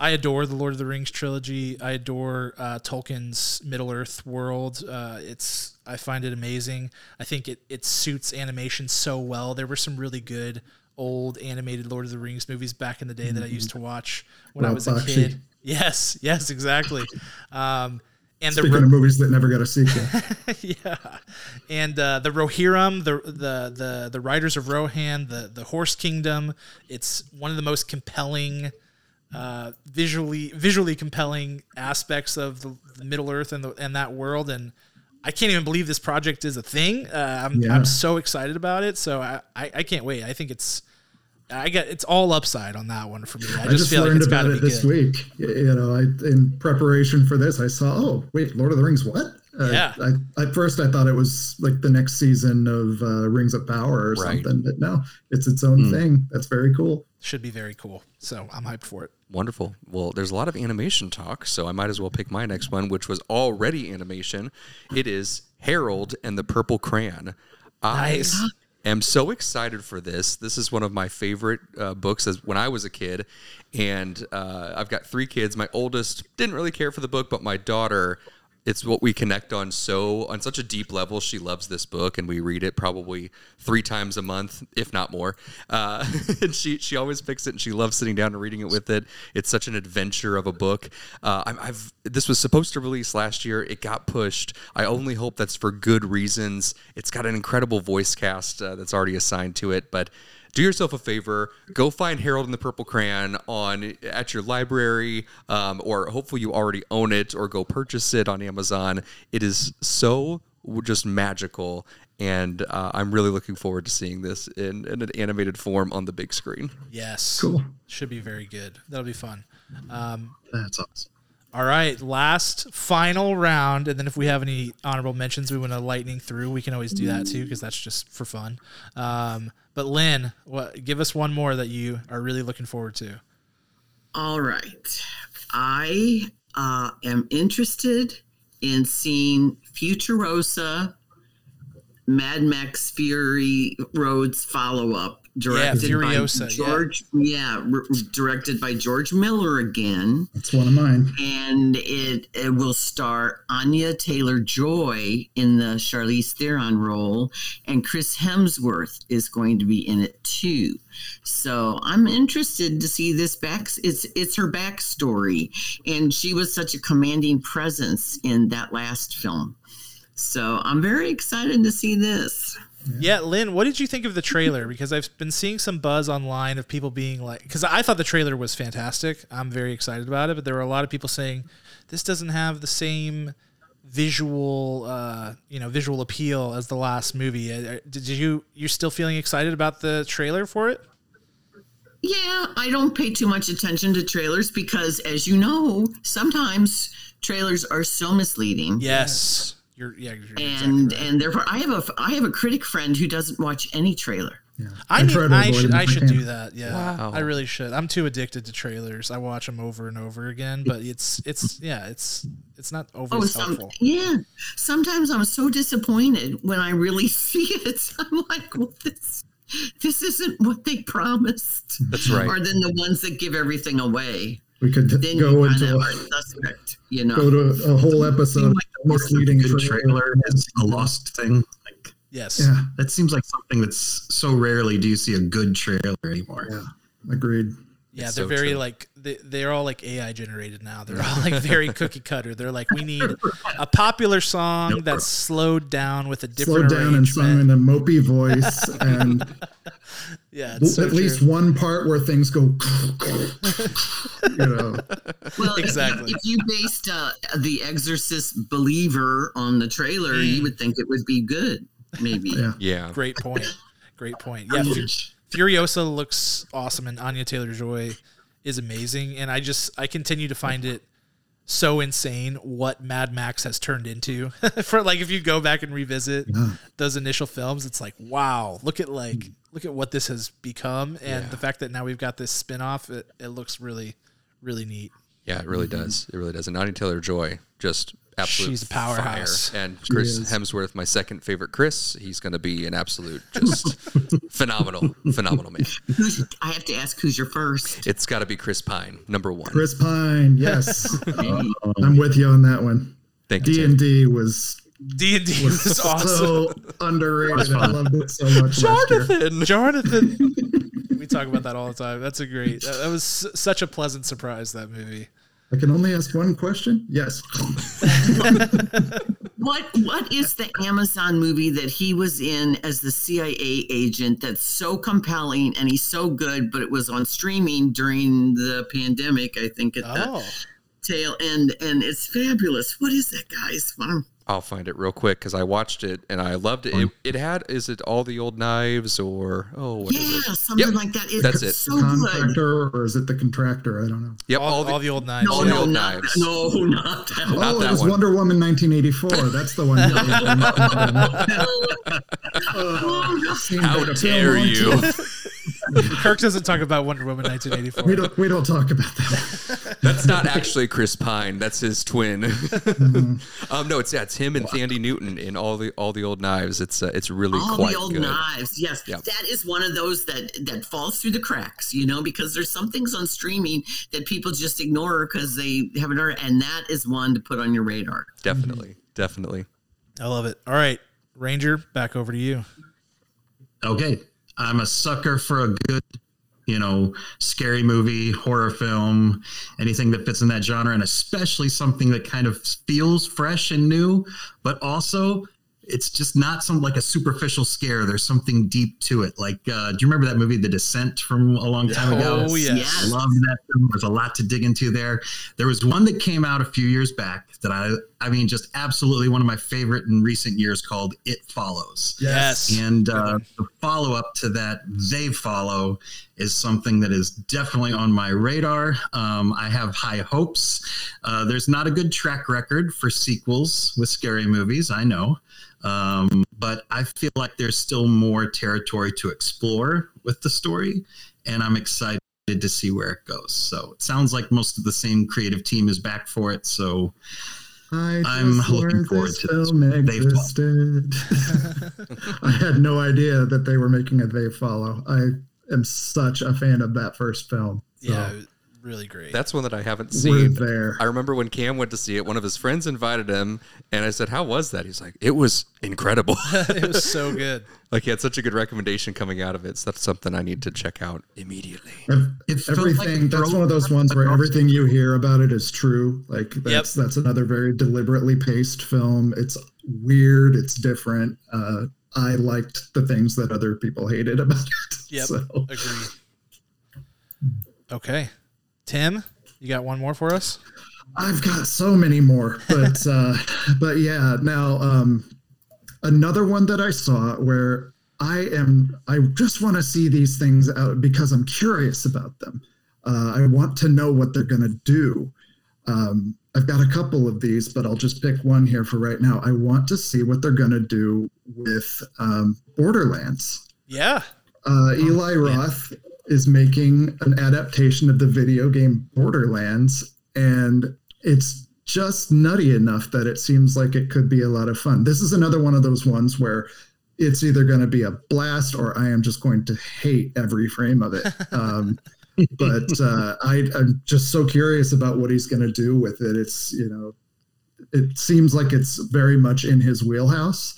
I adore the Lord of the Rings trilogy. I adore uh, Tolkien's Middle Earth world. Uh, it's I find it amazing. I think it it suits animation so well. There were some really good old animated Lord of the Rings movies back in the day that I used to watch when I was a Bakshi. kid. Yes, yes, exactly. Um, and the Speaking Ro- of movies that never got a sequel, yeah, and uh, the Rohirrim, the the the the Riders of Rohan, the the Horse Kingdom. It's one of the most compelling, uh, visually visually compelling aspects of the, the Middle Earth and the and that world. And I can't even believe this project is a thing. Uh, I'm Yeah. I'm so excited about it. So I, I I can't wait. I think it's. I get it's all upside on that one for me. I I just, just feel like learned it's got about to it be this good. week. You know, I in preparation for this, I saw, oh wait, Lord of the Rings, what? Uh, Yeah. I, at first, I thought it was like the next season of uh, Rings of Power or Right. something, but no, it's its own thing. That's very cool. Should be very cool. So I'm hyped for it. Wonderful. Well, there's a lot of animation talk, so I might as well pick my next one, which was already animation. It is Harold and the Purple Crayon. Nice. I am so excited for this. This is one of my favorite uh, books as when I was a kid, and uh, I've got three kids. My oldest didn't really care for the book, but my daughter. It's what we connect on so on such a deep level. She loves this book, and we read it probably three times a month, if not more. Uh, and she she always picks it, and she loves sitting down and reading it with it. It's such an adventure of a book. Uh, I'm, I've this was supposed to release last year. It got pushed. I only hope that's for good reasons. It's got an incredible voice cast uh, that's already assigned to it, but do yourself a favor go find harold and the purple crayon on at your library um, or hopefully you already own it or go purchase it on amazon it is so just magical and uh, i'm really looking forward to seeing this in, in an animated form on the big screen Yes. Cool. Should be very good. That'll be fun. Um, That's awesome. all right, last final round, and then if we have any honorable mentions, we want to lightning through. We can always do that too, because that's just for fun. Um, but Lynn, what? Give us one more that you are really looking forward to. All right. I uh, am interested in seeing Futurosa Mad Max Fury Road's follow up. Directed Furiosa, by yeah. George, yeah, r- directed by George Miller again, That's one of mine. and it, it will star Anya Taylor Joy in the Charlize Theron role, and Chris Hemsworth is going to be in it too. So I'm interested to see this back. It's it's her backstory, and she was such a commanding presence in that last film. So I'm very excited to see this. Yeah, Lynn, what did you think of the trailer? Because I've been seeing some buzz online of people being like, because I thought the trailer was fantastic. I'm very excited about it, but there were a lot of people saying this doesn't have the same visual, uh, you know, visual appeal as the last movie. Uh, Did you you're still feeling excited about the trailer for it? Yeah, I don't pay too much attention to trailers because, as you know, sometimes trailers are so misleading. Yes, you're yeah, you're exactly and right. and therefore, I have a I have a critic friend who doesn't watch any trailer. Yeah. I, I need, I should I should do that. Yeah, Wow. I really should. I'm too addicted to trailers. I watch them over and over again, but it's it's yeah, it's it's not Oh, always some, helpful. yeah. Sometimes I'm so disappointed when I really see it. I'm like, well, this this isn't what they promised. That's right. Or then the ones that give everything away. We could Then go you into a, suspect, you know. go to a whole episode Seem like the worst of a misleading good trailer. trailer is a lost thing. Like Yes. Yeah, that seems like something that's so rarely do you see a good trailer anymore. yeah, agreed. Yeah, It's they're so very true. like they, they're all like AI generated now. They're all like very cookie cutter. They're like we need a popular song Nope. that's slowed down with a Slow different down and sung in a mopey voice, and yeah, it's so at least true. one part where things go. you know, Well, Exactly. If, you based uh, the Exorcist believer on the trailer, Mm. you would think it would be good. Maybe. yeah. Yeah. Great point. Great point. Yeah, Fu- Furiosa looks awesome, and Anya Taylor Joy is amazing. And I just I continue to find it so insane what Mad Max has turned into. For like, if you go back and revisit Yeah. those initial films, it's like wow, look at like look at what this has become, and Yeah. the fact that now we've got this spin off, it, it looks really really neat. Yeah, it really does. It really does. And Anya Taylor Joy, just absolute She's a powerhouse. fire. And Chris is. Hemsworth, my second favorite Chris, he's going to be an absolute, just phenomenal, phenomenal man. I have to ask who's your first. It's got to be Chris Pine, number one. Chris Pine, yes, oh, I'm with you on that one. Thank you. D and D was D and D was awesome. so underrated. I loved it so much. last year. Jonathan. Jonathan. we talk about that all the time. That's a great. That, that was such a pleasant surprise. That movie. I can only ask one question. Yes, What What is the Amazon movie that he was in as the CIA agent that's so compelling and he's so good, but it was on streaming during the pandemic, I think, at the Oh, tail end, and it's fabulous. What is that, guys? Wow. I'll find it real quick because I watched it and I loved it. it. It had, is it All the Old Knives or, oh, what is Yeah, it? something Yep, like that. It's that's it. so good. contractor or is it the contractor? I don't know. Yep, all, all, the, old knives. No, All the no, Old not Knives. that. No, not that. Not oh, that it was one. Wonder Woman 1984. That's the one. Seen oh, How dare you? Once. Kirk doesn't talk about Wonder Woman 1984. We don't. We don't talk about that. That's not actually Chris Pine. That's his twin. um, no, it's yeah, it's him and Thandie Newton in all the all the old knives. It's uh, it's really All quite the old good. knives, yes, Yep. that is one of those that that falls through the cracks, you know, because there's some things on streaming that people just ignore because they haven't heard, and that is one to put on your radar. Definitely, definitely. I love it. All right, Ranger, back over to you. Okay. I'm a sucker for a good, you know, scary movie, horror film, anything that fits in that genre, and especially something that kind of feels fresh and new, but also it's just not some like a superficial scare. There's something deep to it. Like, uh, do you remember that movie, The Descent, from a long time ago? Oh, yes. Yes. Loved that film. There's a lot to dig into there. There was one that came out a few years back that I, I mean, just absolutely one of my favorite in recent years called It Follows. Yes. And uh, the follow up to that, They Follow, is something that is definitely on my radar. Um, I have high hopes. Uh, there's not a good track record for sequels with scary movies, I know. Um, but I feel like there's still more territory to explore with the story, and I'm excited to see where it goes. So it sounds like most of the same creative team is back for it. So I I'm looking forward to this film one. They Follow. existed. I had no idea that they were making a They Follow. I am such a fan of that first film. So Yeah, really great. That's one that I haven't we're seen. there. I remember when Cam went to see it, one of his friends invited him, and I said, How was that? He's like, It was incredible. it was so good. like, he had such a good recommendation coming out of it. So that's something I need to check out immediately. Ev- It felt like everything that's one of those ones where everything you hear about it is true like that's that's another very deliberately paced film it's weird it's different uh i liked the things that other people hated about it Yep. so Agree. Okay, Tim, you got one more for us? i've got so many more but uh but yeah now um another one that i saw where i am i just want to see these things out because i'm curious about them uh, i want to know what they're going to do um, I've got a couple of these, but I'll just pick one here for right now. I want to see what they're going to do with um, Borderlands. Yeah. Uh, Eli Roth is making an adaptation of the video game Borderlands, and it's just nutty enough that it seems like it could be a lot of fun. This is another one of those ones where it's either going to be a blast or I am just going to hate every frame of it. Um, but uh, I, I'm just so curious about what he's going to do with it. It's you know, it seems like it's very much in his wheelhouse,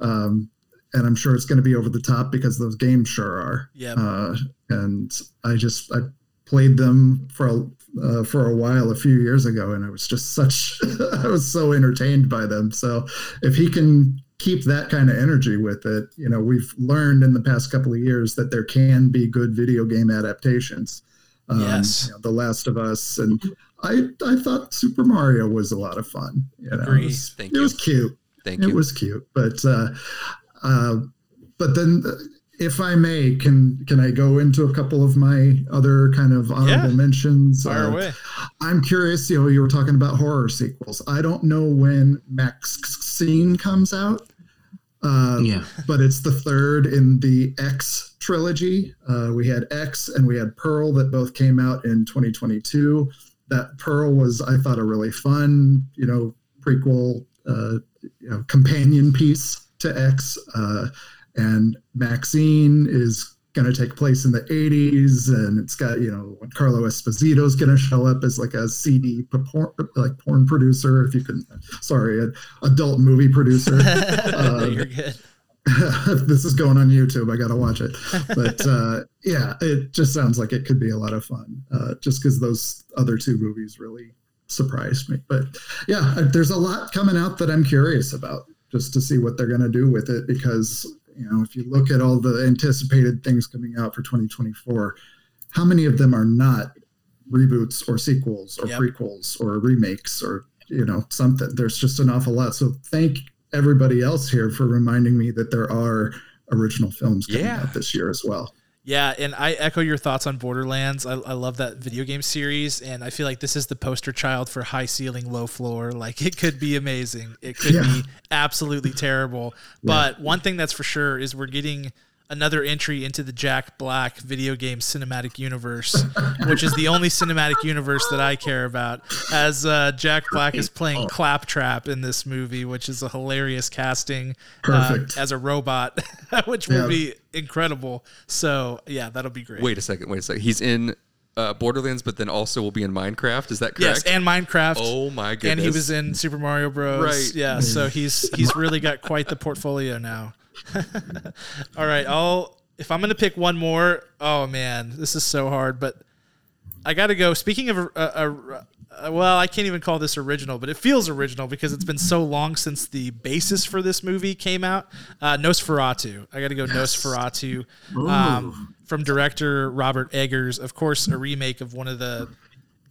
um, and I'm sure it's going to be over the top because those games sure are. Yeah. Uh, and I just I played them for a, uh, for a while a few years ago, and I was just such I was so entertained by them. So if he can keep that kind of energy with it, you know, we've learned in the past couple of years that there can be good video game adaptations. Um, Yes. you know, The Last of Us, and I I thought Super Mario was a lot of fun. You know, it was, cute. Thank it you. was cute Thank it you. was cute but uh uh but then uh, if i may can can i go into a couple of my other kind of honorable Yeah. mentions Fire Uh, away. i'm curious you know you were talking about horror sequels i don't know when Max Scene comes out uh, Yeah. but it's the third in the X trilogy. Uh, we had X and we had Pearl that both came out in 2022. That Pearl was, I thought, a really fun, you know, prequel, uh, you know, companion piece to X. Uh, and Maxine is going to take place in the 80s, and it's got, you know, Giancarlo Esposito is going to show up as like a CD porn, like porn producer, if you can, sorry, an adult movie producer. Um, You're good. this is going on YouTube. I got to watch it. But uh, yeah, it just sounds like it could be a lot of fun. Uh, just because those other two movies really surprised me. But yeah, uh, there's a lot coming out that I'm curious about, just to see what they're going to do with it. Because you know, if you look at all the anticipated things coming out for 2024, how many of them are not reboots or sequels or Yep. prequels or remakes or you know something? There's just an awful lot. So thank everybody else here for reminding me that there are original films coming Yeah. out this year as well. Yeah, and I echo your thoughts on Borderlands. I, I love that video game series, and I feel like this is the poster child for high ceiling, low floor. Like it could be amazing, it could Yeah. be absolutely terrible. But one thing that's for sure is we're getting another entry into the Jack Black video game cinematic universe, which is the only cinematic universe that I care about. As uh, Jack Black is playing Claptrap in this movie, which is a hilarious casting uh, as a robot, which will Yeah. be incredible. So yeah, that'll be great. Wait a second. Wait a second. He's in uh, Borderlands, but then also will be in Minecraft. Is that correct? Yes, correct? and Minecraft. oh my goodness. and he was in Super Mario Bros. Right. Yeah, so he's he's really got quite the portfolio now. All right, I'll if I'm gonna pick one more. Oh man, this is so hard, but I got to go. Speaking of, a, a, a, well, I can't even call this original, but it feels original because it's been so long since the basis for this movie came out. Uh, Nosferatu. I got to go Nosferatu um, from director Robert Eggers. Of course, a remake of one of the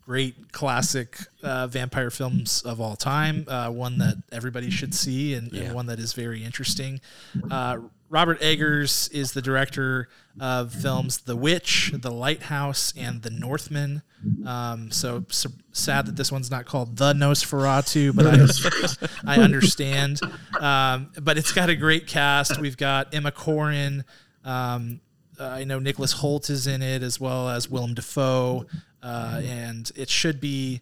great classic uh, vampire films of all time. Uh, one that everybody should see and, and one that is very interesting. Uh, Robert Eggers is the director of films The Witch, The Lighthouse, and The Northman. Um, so, so sad that this one's not called The Nosferatu, but I, I understand. Um, but it's got a great cast. We've got Emma Corrin. Um, uh, I know Nicholas Hoult is in it as well as Willem Dafoe, uh, and it should be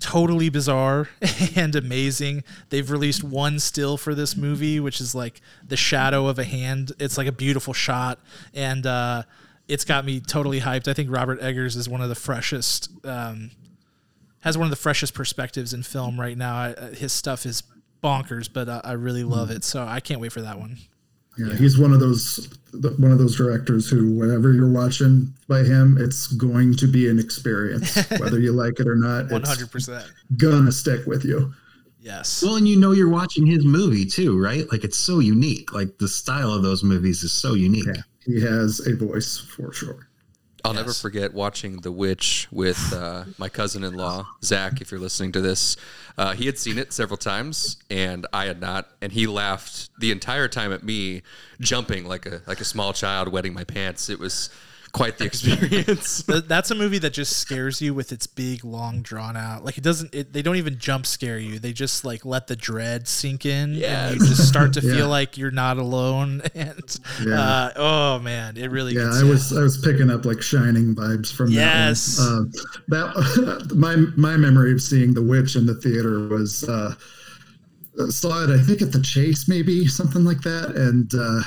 totally bizarre and amazing. They've released one still for this movie, which is like the shadow of a hand. It's like a beautiful shot, and uh, it's got me totally hyped. I think Robert Eggers is one of the freshest, um, has one of the freshest perspectives in film right now. I, uh, his stuff is bonkers, but uh, I really love it, so I can't wait for that one. Yeah, he's one of those one of those directors who, whenever you're watching by him, it's going to be an experience, whether you like it or not. It's hundred percent. gonna stick with you. Yes. Well, and you know you're watching his movie too, right? Like it's so unique. Like the style of those movies is so unique. Yeah, he has a voice for sure. I'll never forget watching The Witch with uh, my cousin-in-law Zach. If you're listening to this, uh, he had seen it several times, and I had not. And he laughed the entire time at me, jumping like a like a small child, wetting my pants. It was quite the experience. That's a movie that just scares you with its big, long, drawn out. Like it doesn't. It, they don't even jump scare you. They just like let the dread sink in, and you just start to Yeah. feel like you're not alone. And Yeah. uh, oh man, it really. Yeah, gets I you. was I was picking up like shining vibes from Yes. that one. Um, that my my memory of seeing The Witch in the theater was uh, saw it I think at the Chase maybe something like that, and uh,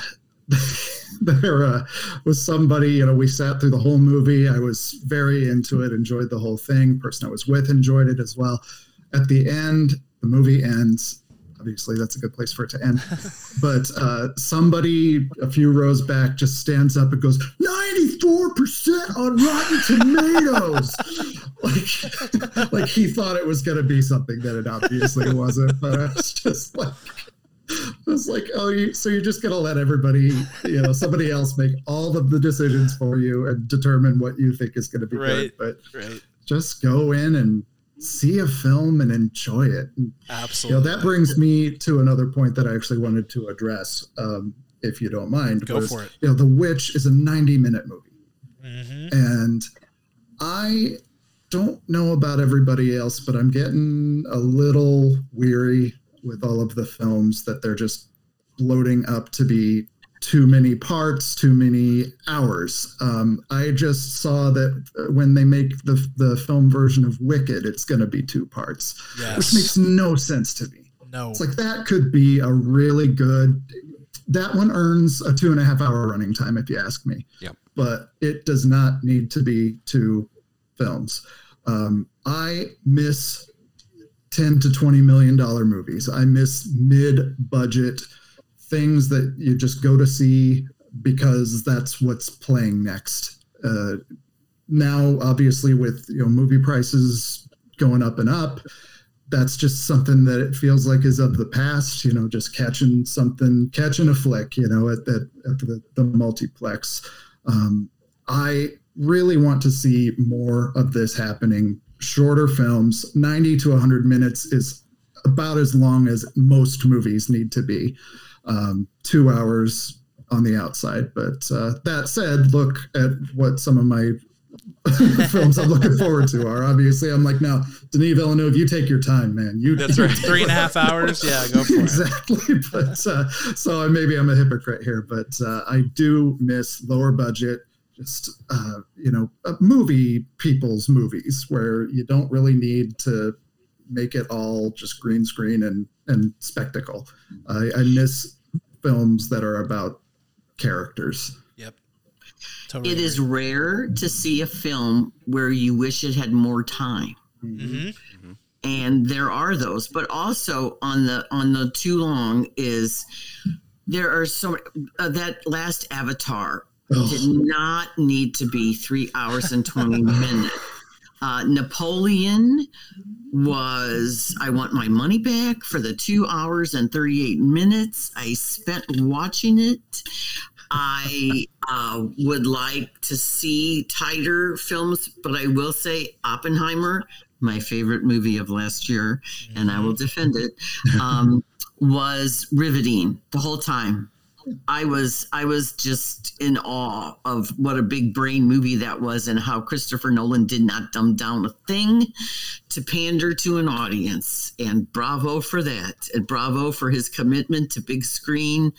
there uh, was somebody you know we sat through the whole movie. I was very into it, enjoyed the whole thing. Person I was with enjoyed it as well. At the end, the movie ends. Obviously, that's a good place for it to end. but uh, somebody a few rows back just stands up and goes, 94% on Rotten Tomatoes. like, like he thought it was going to be something that it obviously wasn't. But I was just like, I was like, oh, you, so you're just going to let everybody, you know, somebody else make all of the decisions for you and determine what you think is going to be Right. good. But right. just go in and see a film and enjoy it. And, you know, Absolutely. that brings me to another point that I actually wanted to address, um, if you don't mind. Go for it. You know, The Witch is a 90 minute movie. hmm And I don't know about everybody else, but I'm getting a little weary with all of the films that they're just loading up to be too many parts, too many hours. Um, I just saw that uh, when they make the the film version of Wicked, it's going to be two parts, Yes. which makes no sense to me. no. It's like that could be a really good. That one earns a two and a half hour running time, if you ask me. Yep. But it does not need to be two films. Um, I miss ten to twenty million dollar movies. I miss mid budget things that you just go to see because that's what's playing next. Uh, now, obviously, with you know movie prices going up and up, that's just something that it feels like is of the past. You know, just catching something, catching a flick. You know, at at, at the, the multiplex. Um, I really want to see more of this happening. Shorter films, ninety to hundred minutes is about as long as most movies need to be. Um, two hours on the outside. But uh, that said, look at what some of my films I'm looking forward to are. Obviously, I'm like, now, Denis Villeneuve, you take your time, man. You That's right. Three and a half hours. Yeah, go for it. exactly. But uh, so maybe I'm a hypocrite here, but uh, I do miss lower budget, just uh, you know, uh, movie people's movies where you don't really need to make it all just green screen and and spectacle. I, I miss films that are about characters. Yep. Totally. It is rare to see a film where you wish it had more time. hmm and there are those but also on the on the too long is there are so uh, that last avatar did not need to be three hours and 20 minutes. Uh, napoleon was i want my money back for the two hours and 38 minutes. I spent watching it. I uh, would like to see tighter films, but I will say Oppenheimer, my favorite movie of last year, and I will defend it, um, was riveting the whole time. I was I was just in awe of what a big brain movie that was and how Christopher Nolan did not dumb down a thing to pander to an audience. And bravo for that. And bravo for his commitment to big screen.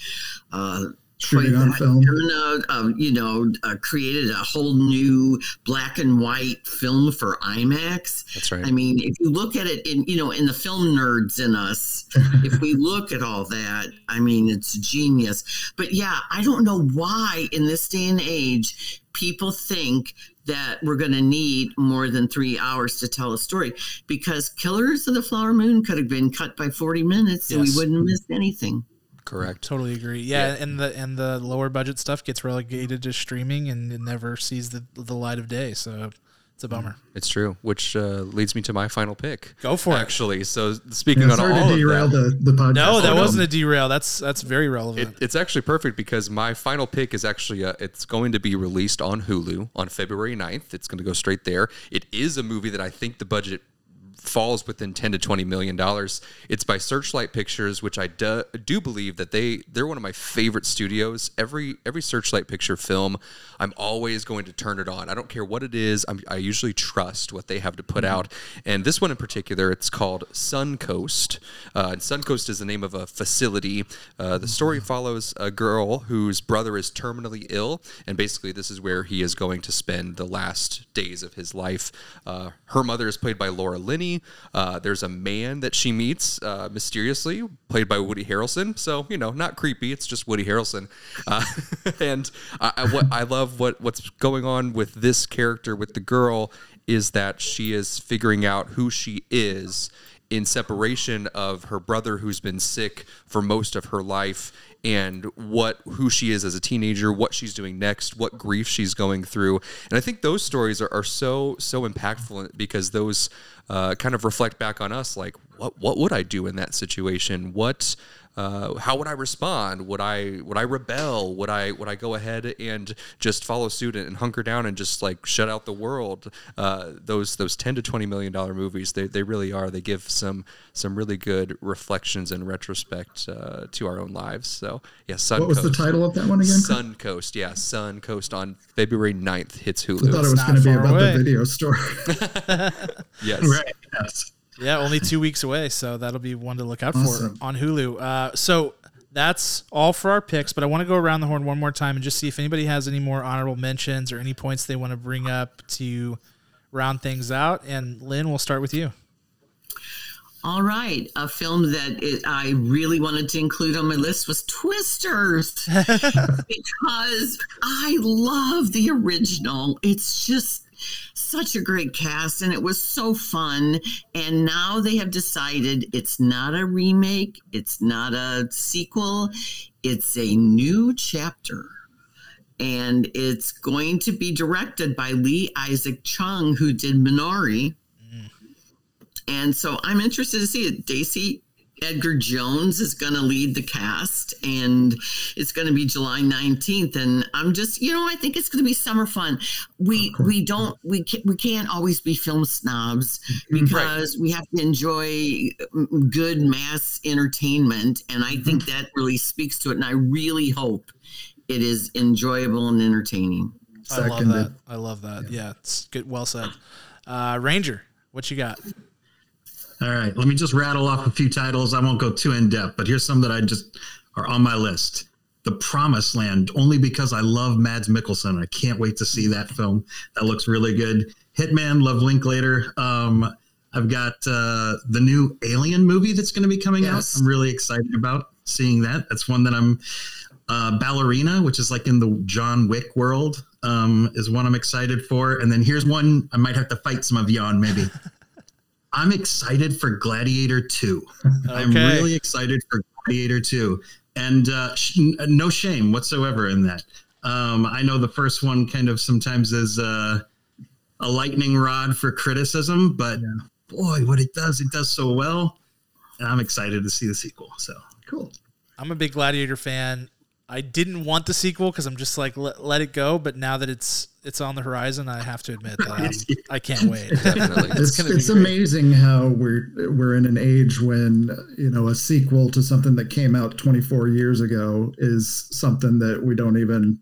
Uh, Shooting on film. Gerna, uh, you know, uh, created a whole new black and white film for IMAX. That's right. I mean, if you look at it in, you know, in the film nerds in us, if we look at all that, I mean, it's genius. But yeah, I don't know why in this day and age people think that we're going to need more than three hours to tell a story because Killers of the Flower Moon could have been cut by 40 minutes and we wouldn't have missed anything. Correct. Totally agree. Yeah, and the and the lower budget stuff gets relegated to streaming and it never sees the the light of day. So it's a bummer. It's true, which uh, leads me to my final pick. Go for it. Actually, so speaking Yeah, on all to of derail that, the, the podcast. No, that Oh, wasn't a derail. That's that's very relevant. It, it's actually perfect because my final pick is actually uh, it's going to be released on Hulu on February 9th. It's going to go straight there. It is a movie that I think the budget falls within 10 to 20 million dollars. It's by Searchlight Pictures, which I do, do believe that they they're one of my favorite studios. Every every Searchlight picture film, I'm always going to turn it on. I don't care what it is. I'm, I usually trust what they have to put out. And this one in particular, it's called Suncoast. Uh, and Suncoast is the name of a facility. Uh, the story follows a girl whose brother is terminally ill, and basically this is where he is going to spend the last days of his life. Uh, her mother is played by Laura Linney. Uh, there's a man that she meets uh, mysteriously, played by Woody Harrelson. So you know, not creepy. It's just Woody Harrelson. Uh, and I, I, what I love what what's going on with this character with the girl is that she is figuring out who she is in separation of her brother who's been sick for most of her life and what who she is as a teenager what she's doing next what grief she's going through. And i think those stories are, are so so impactful because those uh, kind of reflect back on us like what what would i do in that situation? What uh, how would I respond? Would I would I rebel? Would I would I go ahead and just follow suit and hunker down and just like shut out the world? Uh, those those ten to twenty million dollar movies, they, they really are. They give some some really good reflections and retrospect uh, to our own lives. So yeah, Sun. What was Coast. the title of that one again? Sun Coast, yeah, Sun Coast on February 9th hits Hulu. I thought it was going to be about away. the video store. yes, Right. Yes. Yeah, only two weeks away, so that'll be one to look out Awesome. for on Hulu. Uh, so that's all for our picks, but I want to go around the horn one more time and just see if anybody has any more honorable mentions or any points they want to bring up to round things out. And Lynn, we'll start with you. All right, a film that it, I really wanted to include on my list was Twisters because I love the original. It's just such a great cast and it was so fun. And now they have decided it's not a remake, it's not a sequel, it's a new chapter. And it's going to be directed by Lee Isaac Chung, who did Minari. Mm. And so I'm interested to see it. Daisy Edgar Jones is going to lead the cast, and it's going to be July 19th. And I'm just, you know, I think it's going to be summer fun. We we don't we can't, we can't always be film snobs because we have to enjoy mm, good mass entertainment, and I think that really speaks to it. And I really hope it is enjoyable and entertaining. I love that. I love that. Yeah, it's good. Well said. Uh, Ranger, what you got? All right, let me just rattle off a few titles. I won't go too in depth, but here's some that I just are on my list. The Promised Land, only because I love Mads Mikkelsen. I can't wait to see that film. That looks really good. Hitman, Love Linklater. Um, I've got uh, the new Alien movie that's going to be coming Yes. out. I'm really excited about seeing that. That's one that I'm. Uh, Ballerina, which is like in the John Wick world, um, is one I'm excited for. And then here's one I might have to fight some of you on, maybe. I'm excited for Gladiator 2. I'm really excited for Gladiator 2. And uh, sh- no shame whatsoever in that. Um, I know the first one kind of sometimes is uh, a lightning rod for criticism, but boy, what it does, it does so well. And I'm excited to see the sequel. So cool. I'm a big Gladiator fan. I didn't want the sequel because I'm just like let, let it go. But now that it's it's on the horizon, I have to admit that I'm, I can't wait. definitely. It's, gonna be it's great. amazing how we're we're in an age when you know a sequel to something that came out 24 years ago is something that we don't even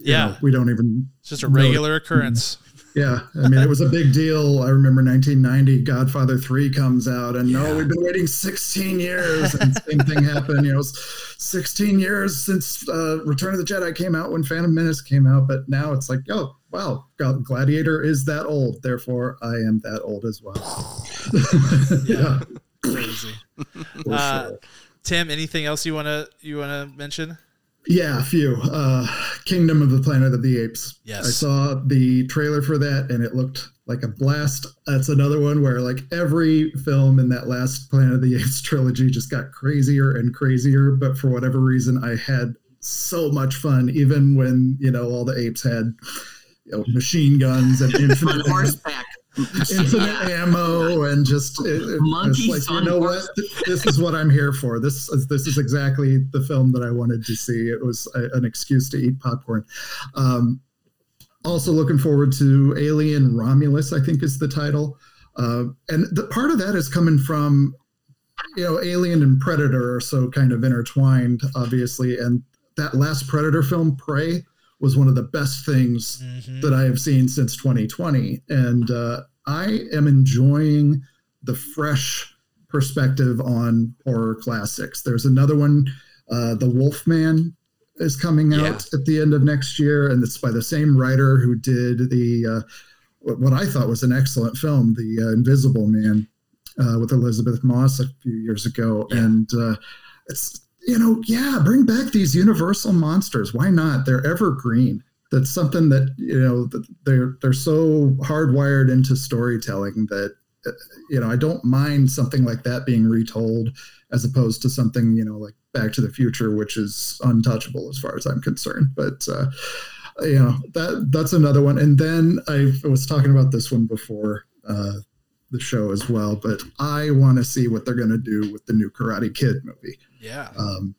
Yeah, know, we don't even it's just a regular occurrence. Yeah I mean it was a big deal I remember 1990 Godfather 3 comes out and no we've been waiting 16 years and same thing happened you know it's 16 years since uh, Return of the Jedi came out when Phantom Menace came out but now it's like oh wow God, Gladiator is that old therefore I am that old as well yeah Crazy. Uh, sure. Tim, anything else you wanna you wanna mention? Yeah, a few. Uh, Kingdom of the Planet of the Apes. Yes. I saw the trailer for that and it looked like a blast. That's another one where like every film in that last Planet of the Apes trilogy just got crazier and crazier. But for whatever reason, I had so much fun, even when, you know, all the apes had you know, machine guns and On infinite, horseback. infinite ammo and just it, it, it's like, you know what? This is what I'm here for. This is this is exactly the film that I wanted to see. It was a, an excuse to eat popcorn. Um, also looking forward to Alien Romulus, I think is the title. Uh, and the part of that is coming from, you know, Alien and Predator are so kind of intertwined, obviously. And that last Predator film, Prey, was one of the best things Mhm. that I have seen since 2020. And uh, I am enjoying the fresh perspective on horror classics. There's another one, uh, The Wolfman is coming out Yeah. at the end of next year, and it's by the same writer who did the uh, what what I thought was an excellent film, The uh, Invisible Man, uh, with Elisabeth Moss a few years ago. Yeah. And uh, it's you know, yeah, bring back these universal monsters. Why not? They're evergreen. That's something that you know they're they're so hardwired into storytelling that uh, you know I don't mind something like that being retold as opposed to something you know like Back to the Future, which is untouchable as far as I'm concerned. But uh, you know that that's another one. And then I was talking about this one before uh, the show as well. But I want to see what they're going to do with the new Karate Kid movie. Yeah. Um,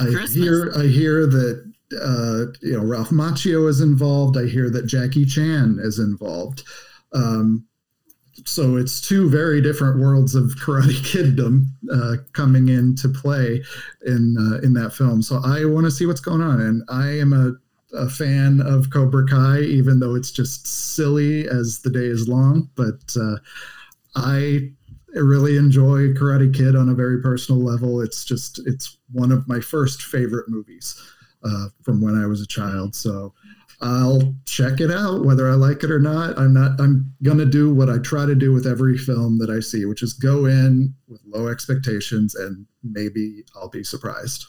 I Christmas. hear I hear that uh, you know Ralph Macchio is involved. I hear that Jackie Chan is involved. Um, so it's two very different worlds of Karate Kiddom uh, coming into play in uh, in that film. So I want to see what's going on, and I am a, a fan of Cobra Kai, even though it's just silly as the day is long. But uh, I really enjoy Karate Kid on a very personal level. It's just it's one of my first favorite movies uh, from when I was a child. So I'll check it out whether I like it or not. I'm not. I'm gonna do what I try to do with every film that I see, which is go in with low expectations and maybe I'll be surprised.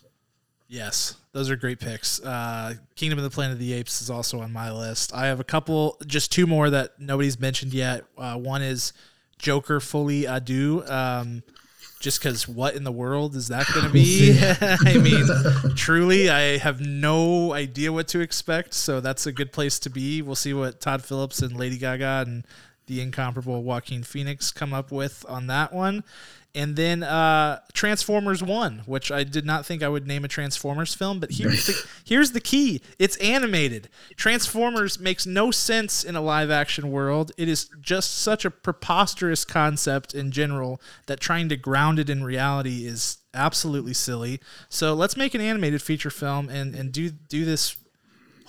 Yes, those are great picks. Uh, Kingdom of the Planet of the Apes is also on my list. I have a couple, just two more that nobody's mentioned yet. Uh, one is Joker Folie à Deux. Um, just because what in the world is that going to be? I mean, truly, I have no idea what to expect. So that's a good place to be. We'll see what Todd Phillips and Lady Gaga and the incomparable Joaquin Phoenix come up with on that one. And then uh, Transformers One, which I did not think I would name a Transformers film, but here's the, here's the key: it's animated. Transformers makes no sense in a live action world. It is just such a preposterous concept in general that trying to ground it in reality is absolutely silly. So let's make an animated feature film and and do do this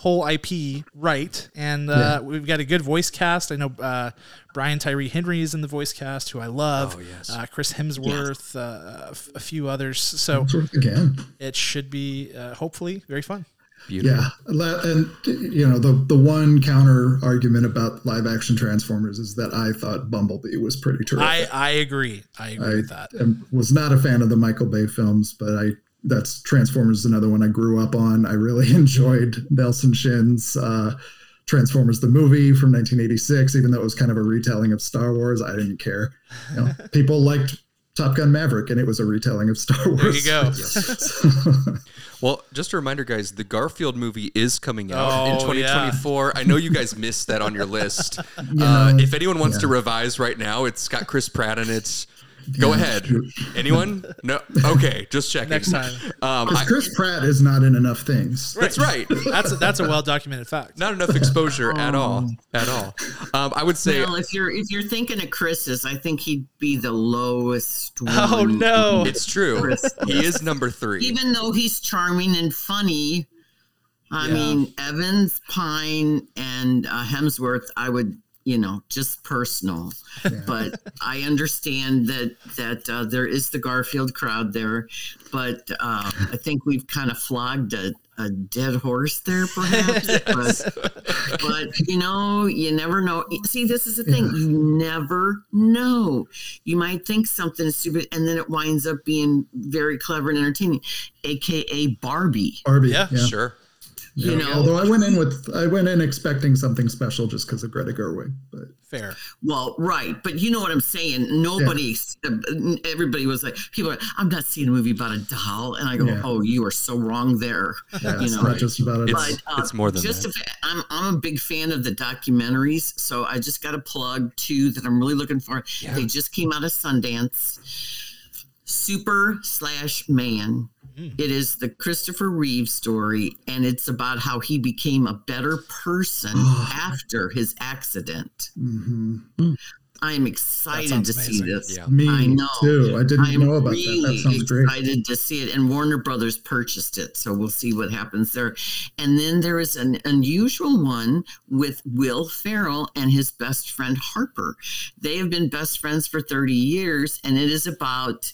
whole IP right. And uh, we've got a good voice cast. I know uh, Brian Tyree Henry is in the voice cast, who I love. Oh, yes. Uh, Chris Hemsworth, uh, a f- a few others. So Again, it should be uh, hopefully very fun. Beautiful. yeah, and you know the the one counter argument about live action Transformers is that I thought Bumblebee was pretty terrific. I, I agree. I agree I with that. am- was not a fan of the Michael Bay films, but I that's Transformers is another one I grew up on. I really enjoyed Nelson Shin's uh, Transformers the movie from 1986, even though it was kind of a retelling of Star Wars. I didn't care. You know, people liked Top Gun Maverick, and it was a retelling of Star Wars. There you go. Well, just a reminder, guys, the Garfield movie is coming out in Oh, 2024. I know you guys missed that on your list. uh, know, if anyone wants to revise right now, it's got Chris Pratt in it. Go ahead. Anyone? No. Okay, just checking. Next time. Um, I- Chris Pratt is not in enough things. that's right. That's a, that's a well documented fact. Not enough exposure at all. At all. Um, I would say Well, if you're if you're thinking of Chris's, I think he'd be the lowest. Oh one. no! it's true. Chris. He is number three. Even though he's charming and funny, I Yeah. mean Evans, Pine, and uh, Hemsworth, I would you know just personal, but I understand that that uh, there is the Garfield crowd there, but uh, I think we've kind of flogged a, a dead horse there, perhaps. but, but you know, you never know. See, this is the thing: you never know. You might think something is stupid, and then it winds up being very clever and entertaining, aka Barbie. Barbie. Yeah, Sure. You Yeah. know, Although I went in with I went in expecting something special just because of Greta Gerwig, but Fair. well, right, but you know what I'm saying. Nobody, everybody was like, people, are, I'm not seeing a movie about a doll, and I go, Yeah. oh, you are so wrong there. yeah, You it's know, not just about it. It's- but uh, it's more than just that. If, I'm I'm a big fan of the documentaries, so I just got a plug too that I'm really looking for. They just came out of Sundance. Super slash man. It is the Christopher Reeve story, and it's about how he became a better person after his accident. hmm I'm excited sounds to see this. Yeah. Me I know. too. I didn't I'm know about really that. That sounds great. excited to see it. And Warner Brothers purchased it, so we'll see what happens there. And then there is an unusual one with Will Ferrell and his best friend Harper. They have been best friends for 30 years, and it is about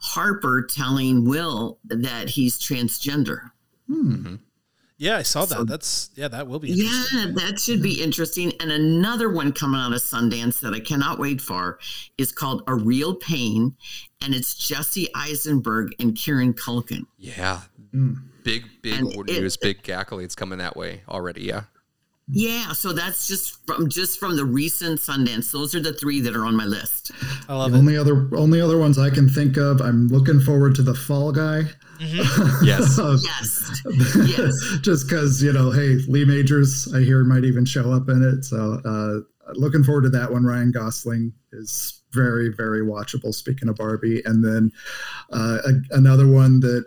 Harper telling Will that he's transgender. Hmm. Mm-hmm. Yeah, I saw that. So- That's yeah, that will be interesting. Yeah, that should be hmm. interesting. And another one coming out of Sundance that I cannot wait for is called A Real Pain, and it's Jesse Eisenberg and Kieran Culkin. Yeah. Mm. Big, big And it- news, big accolades coming that way already. Yeah. Yeah, so that's just from just from the recent Sundance. Those are the three that are on my list. I love The it. only other only other ones I can think of. I'm looking forward to the Fall Guy. Yes. Yes, yes. Just because you know, hey, Lee Majors, I hear might even show up in it. So uh, looking forward to that one. Ryan Gosling is very very watchable. Speaking of Barbie, and then uh, a, another one that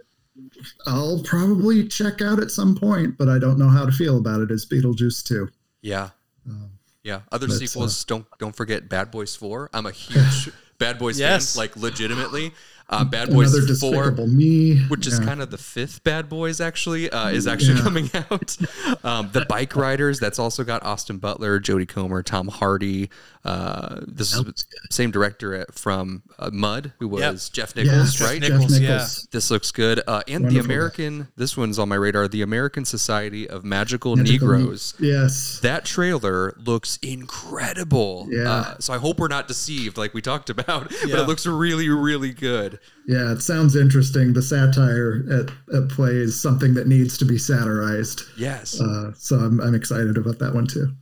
I'll probably check out at some point, but I don't know how to feel about it. Is Beetlejuice two? Yeah. Um, Yeah. Other That's, sequels, don't don't forget Bad Boys 4. I'm a huge Bad Boys Yes. fan, like legitimately. Uh, Bad Boys Another 4 Me, which is kind of the fifth Bad Boys actually uh, is actually Yeah. coming out. Um, the Bike Riders that's also got Austin Butler, Jodie Comer, Tom Hardy. Uh, this is the same director at, from uh, Mud, who was Yep. Jeff Nichols, Yes, right? Jeff Jeff Nichols, Nichols. yeah. This looks good. Uh, and the Wonderful guy. American, this one's on my radar. The American Society of Magical, Magical Me- Negroes. Yes. That trailer looks incredible. Yeah. Uh, so I hope we're not deceived, like we talked about. But it looks really, really good. Yeah, it sounds interesting. The satire at, at play is something that needs to be satirized. Yes. Uh, so I'm, I'm excited about that one too.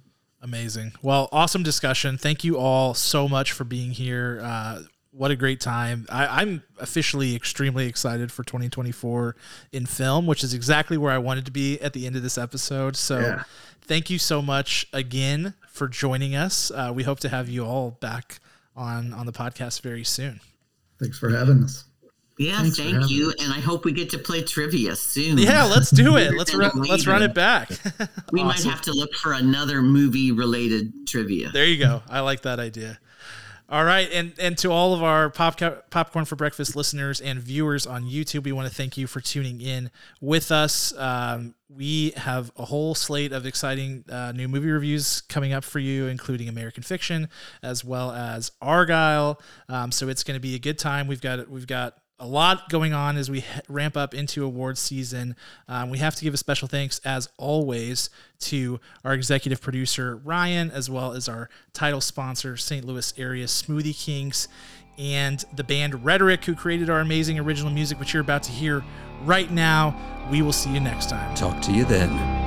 Amazing. Well, awesome discussion. Thank you all so much for being here. Uh, what a great time. I, I'm officially extremely excited for 2024 in film, which is exactly where I wanted to be at the end of this episode. So Yeah. thank you so much again for joining us. Uh, we hope to have you all back on, on the podcast very soon. Thanks for having us. Yeah, Thanks thank having you. And I hope we get to play trivia soon. Yeah, let's do it. Let's run, than let's run it back. We might have to look for another movie related trivia. There you go. I like that idea. All right, and and to all of our pop popcorn for breakfast listeners and viewers on YouTube, we want to thank you for tuning in with us. Um, we have a whole slate of exciting uh, new movie reviews coming up for you, including American Fiction as well as Argylle. Um, so it's going to be a good time. We've got we've got a lot going on as we ramp up into award season. Um, we have to give a special thanks, as always, to our executive producer, Ryan, as well as our title sponsor, St. Louis Area Smoothie Kings, and the band Rhetoric, who created our amazing original music, which you're about to hear right now. We will see you next time. Talk to you then.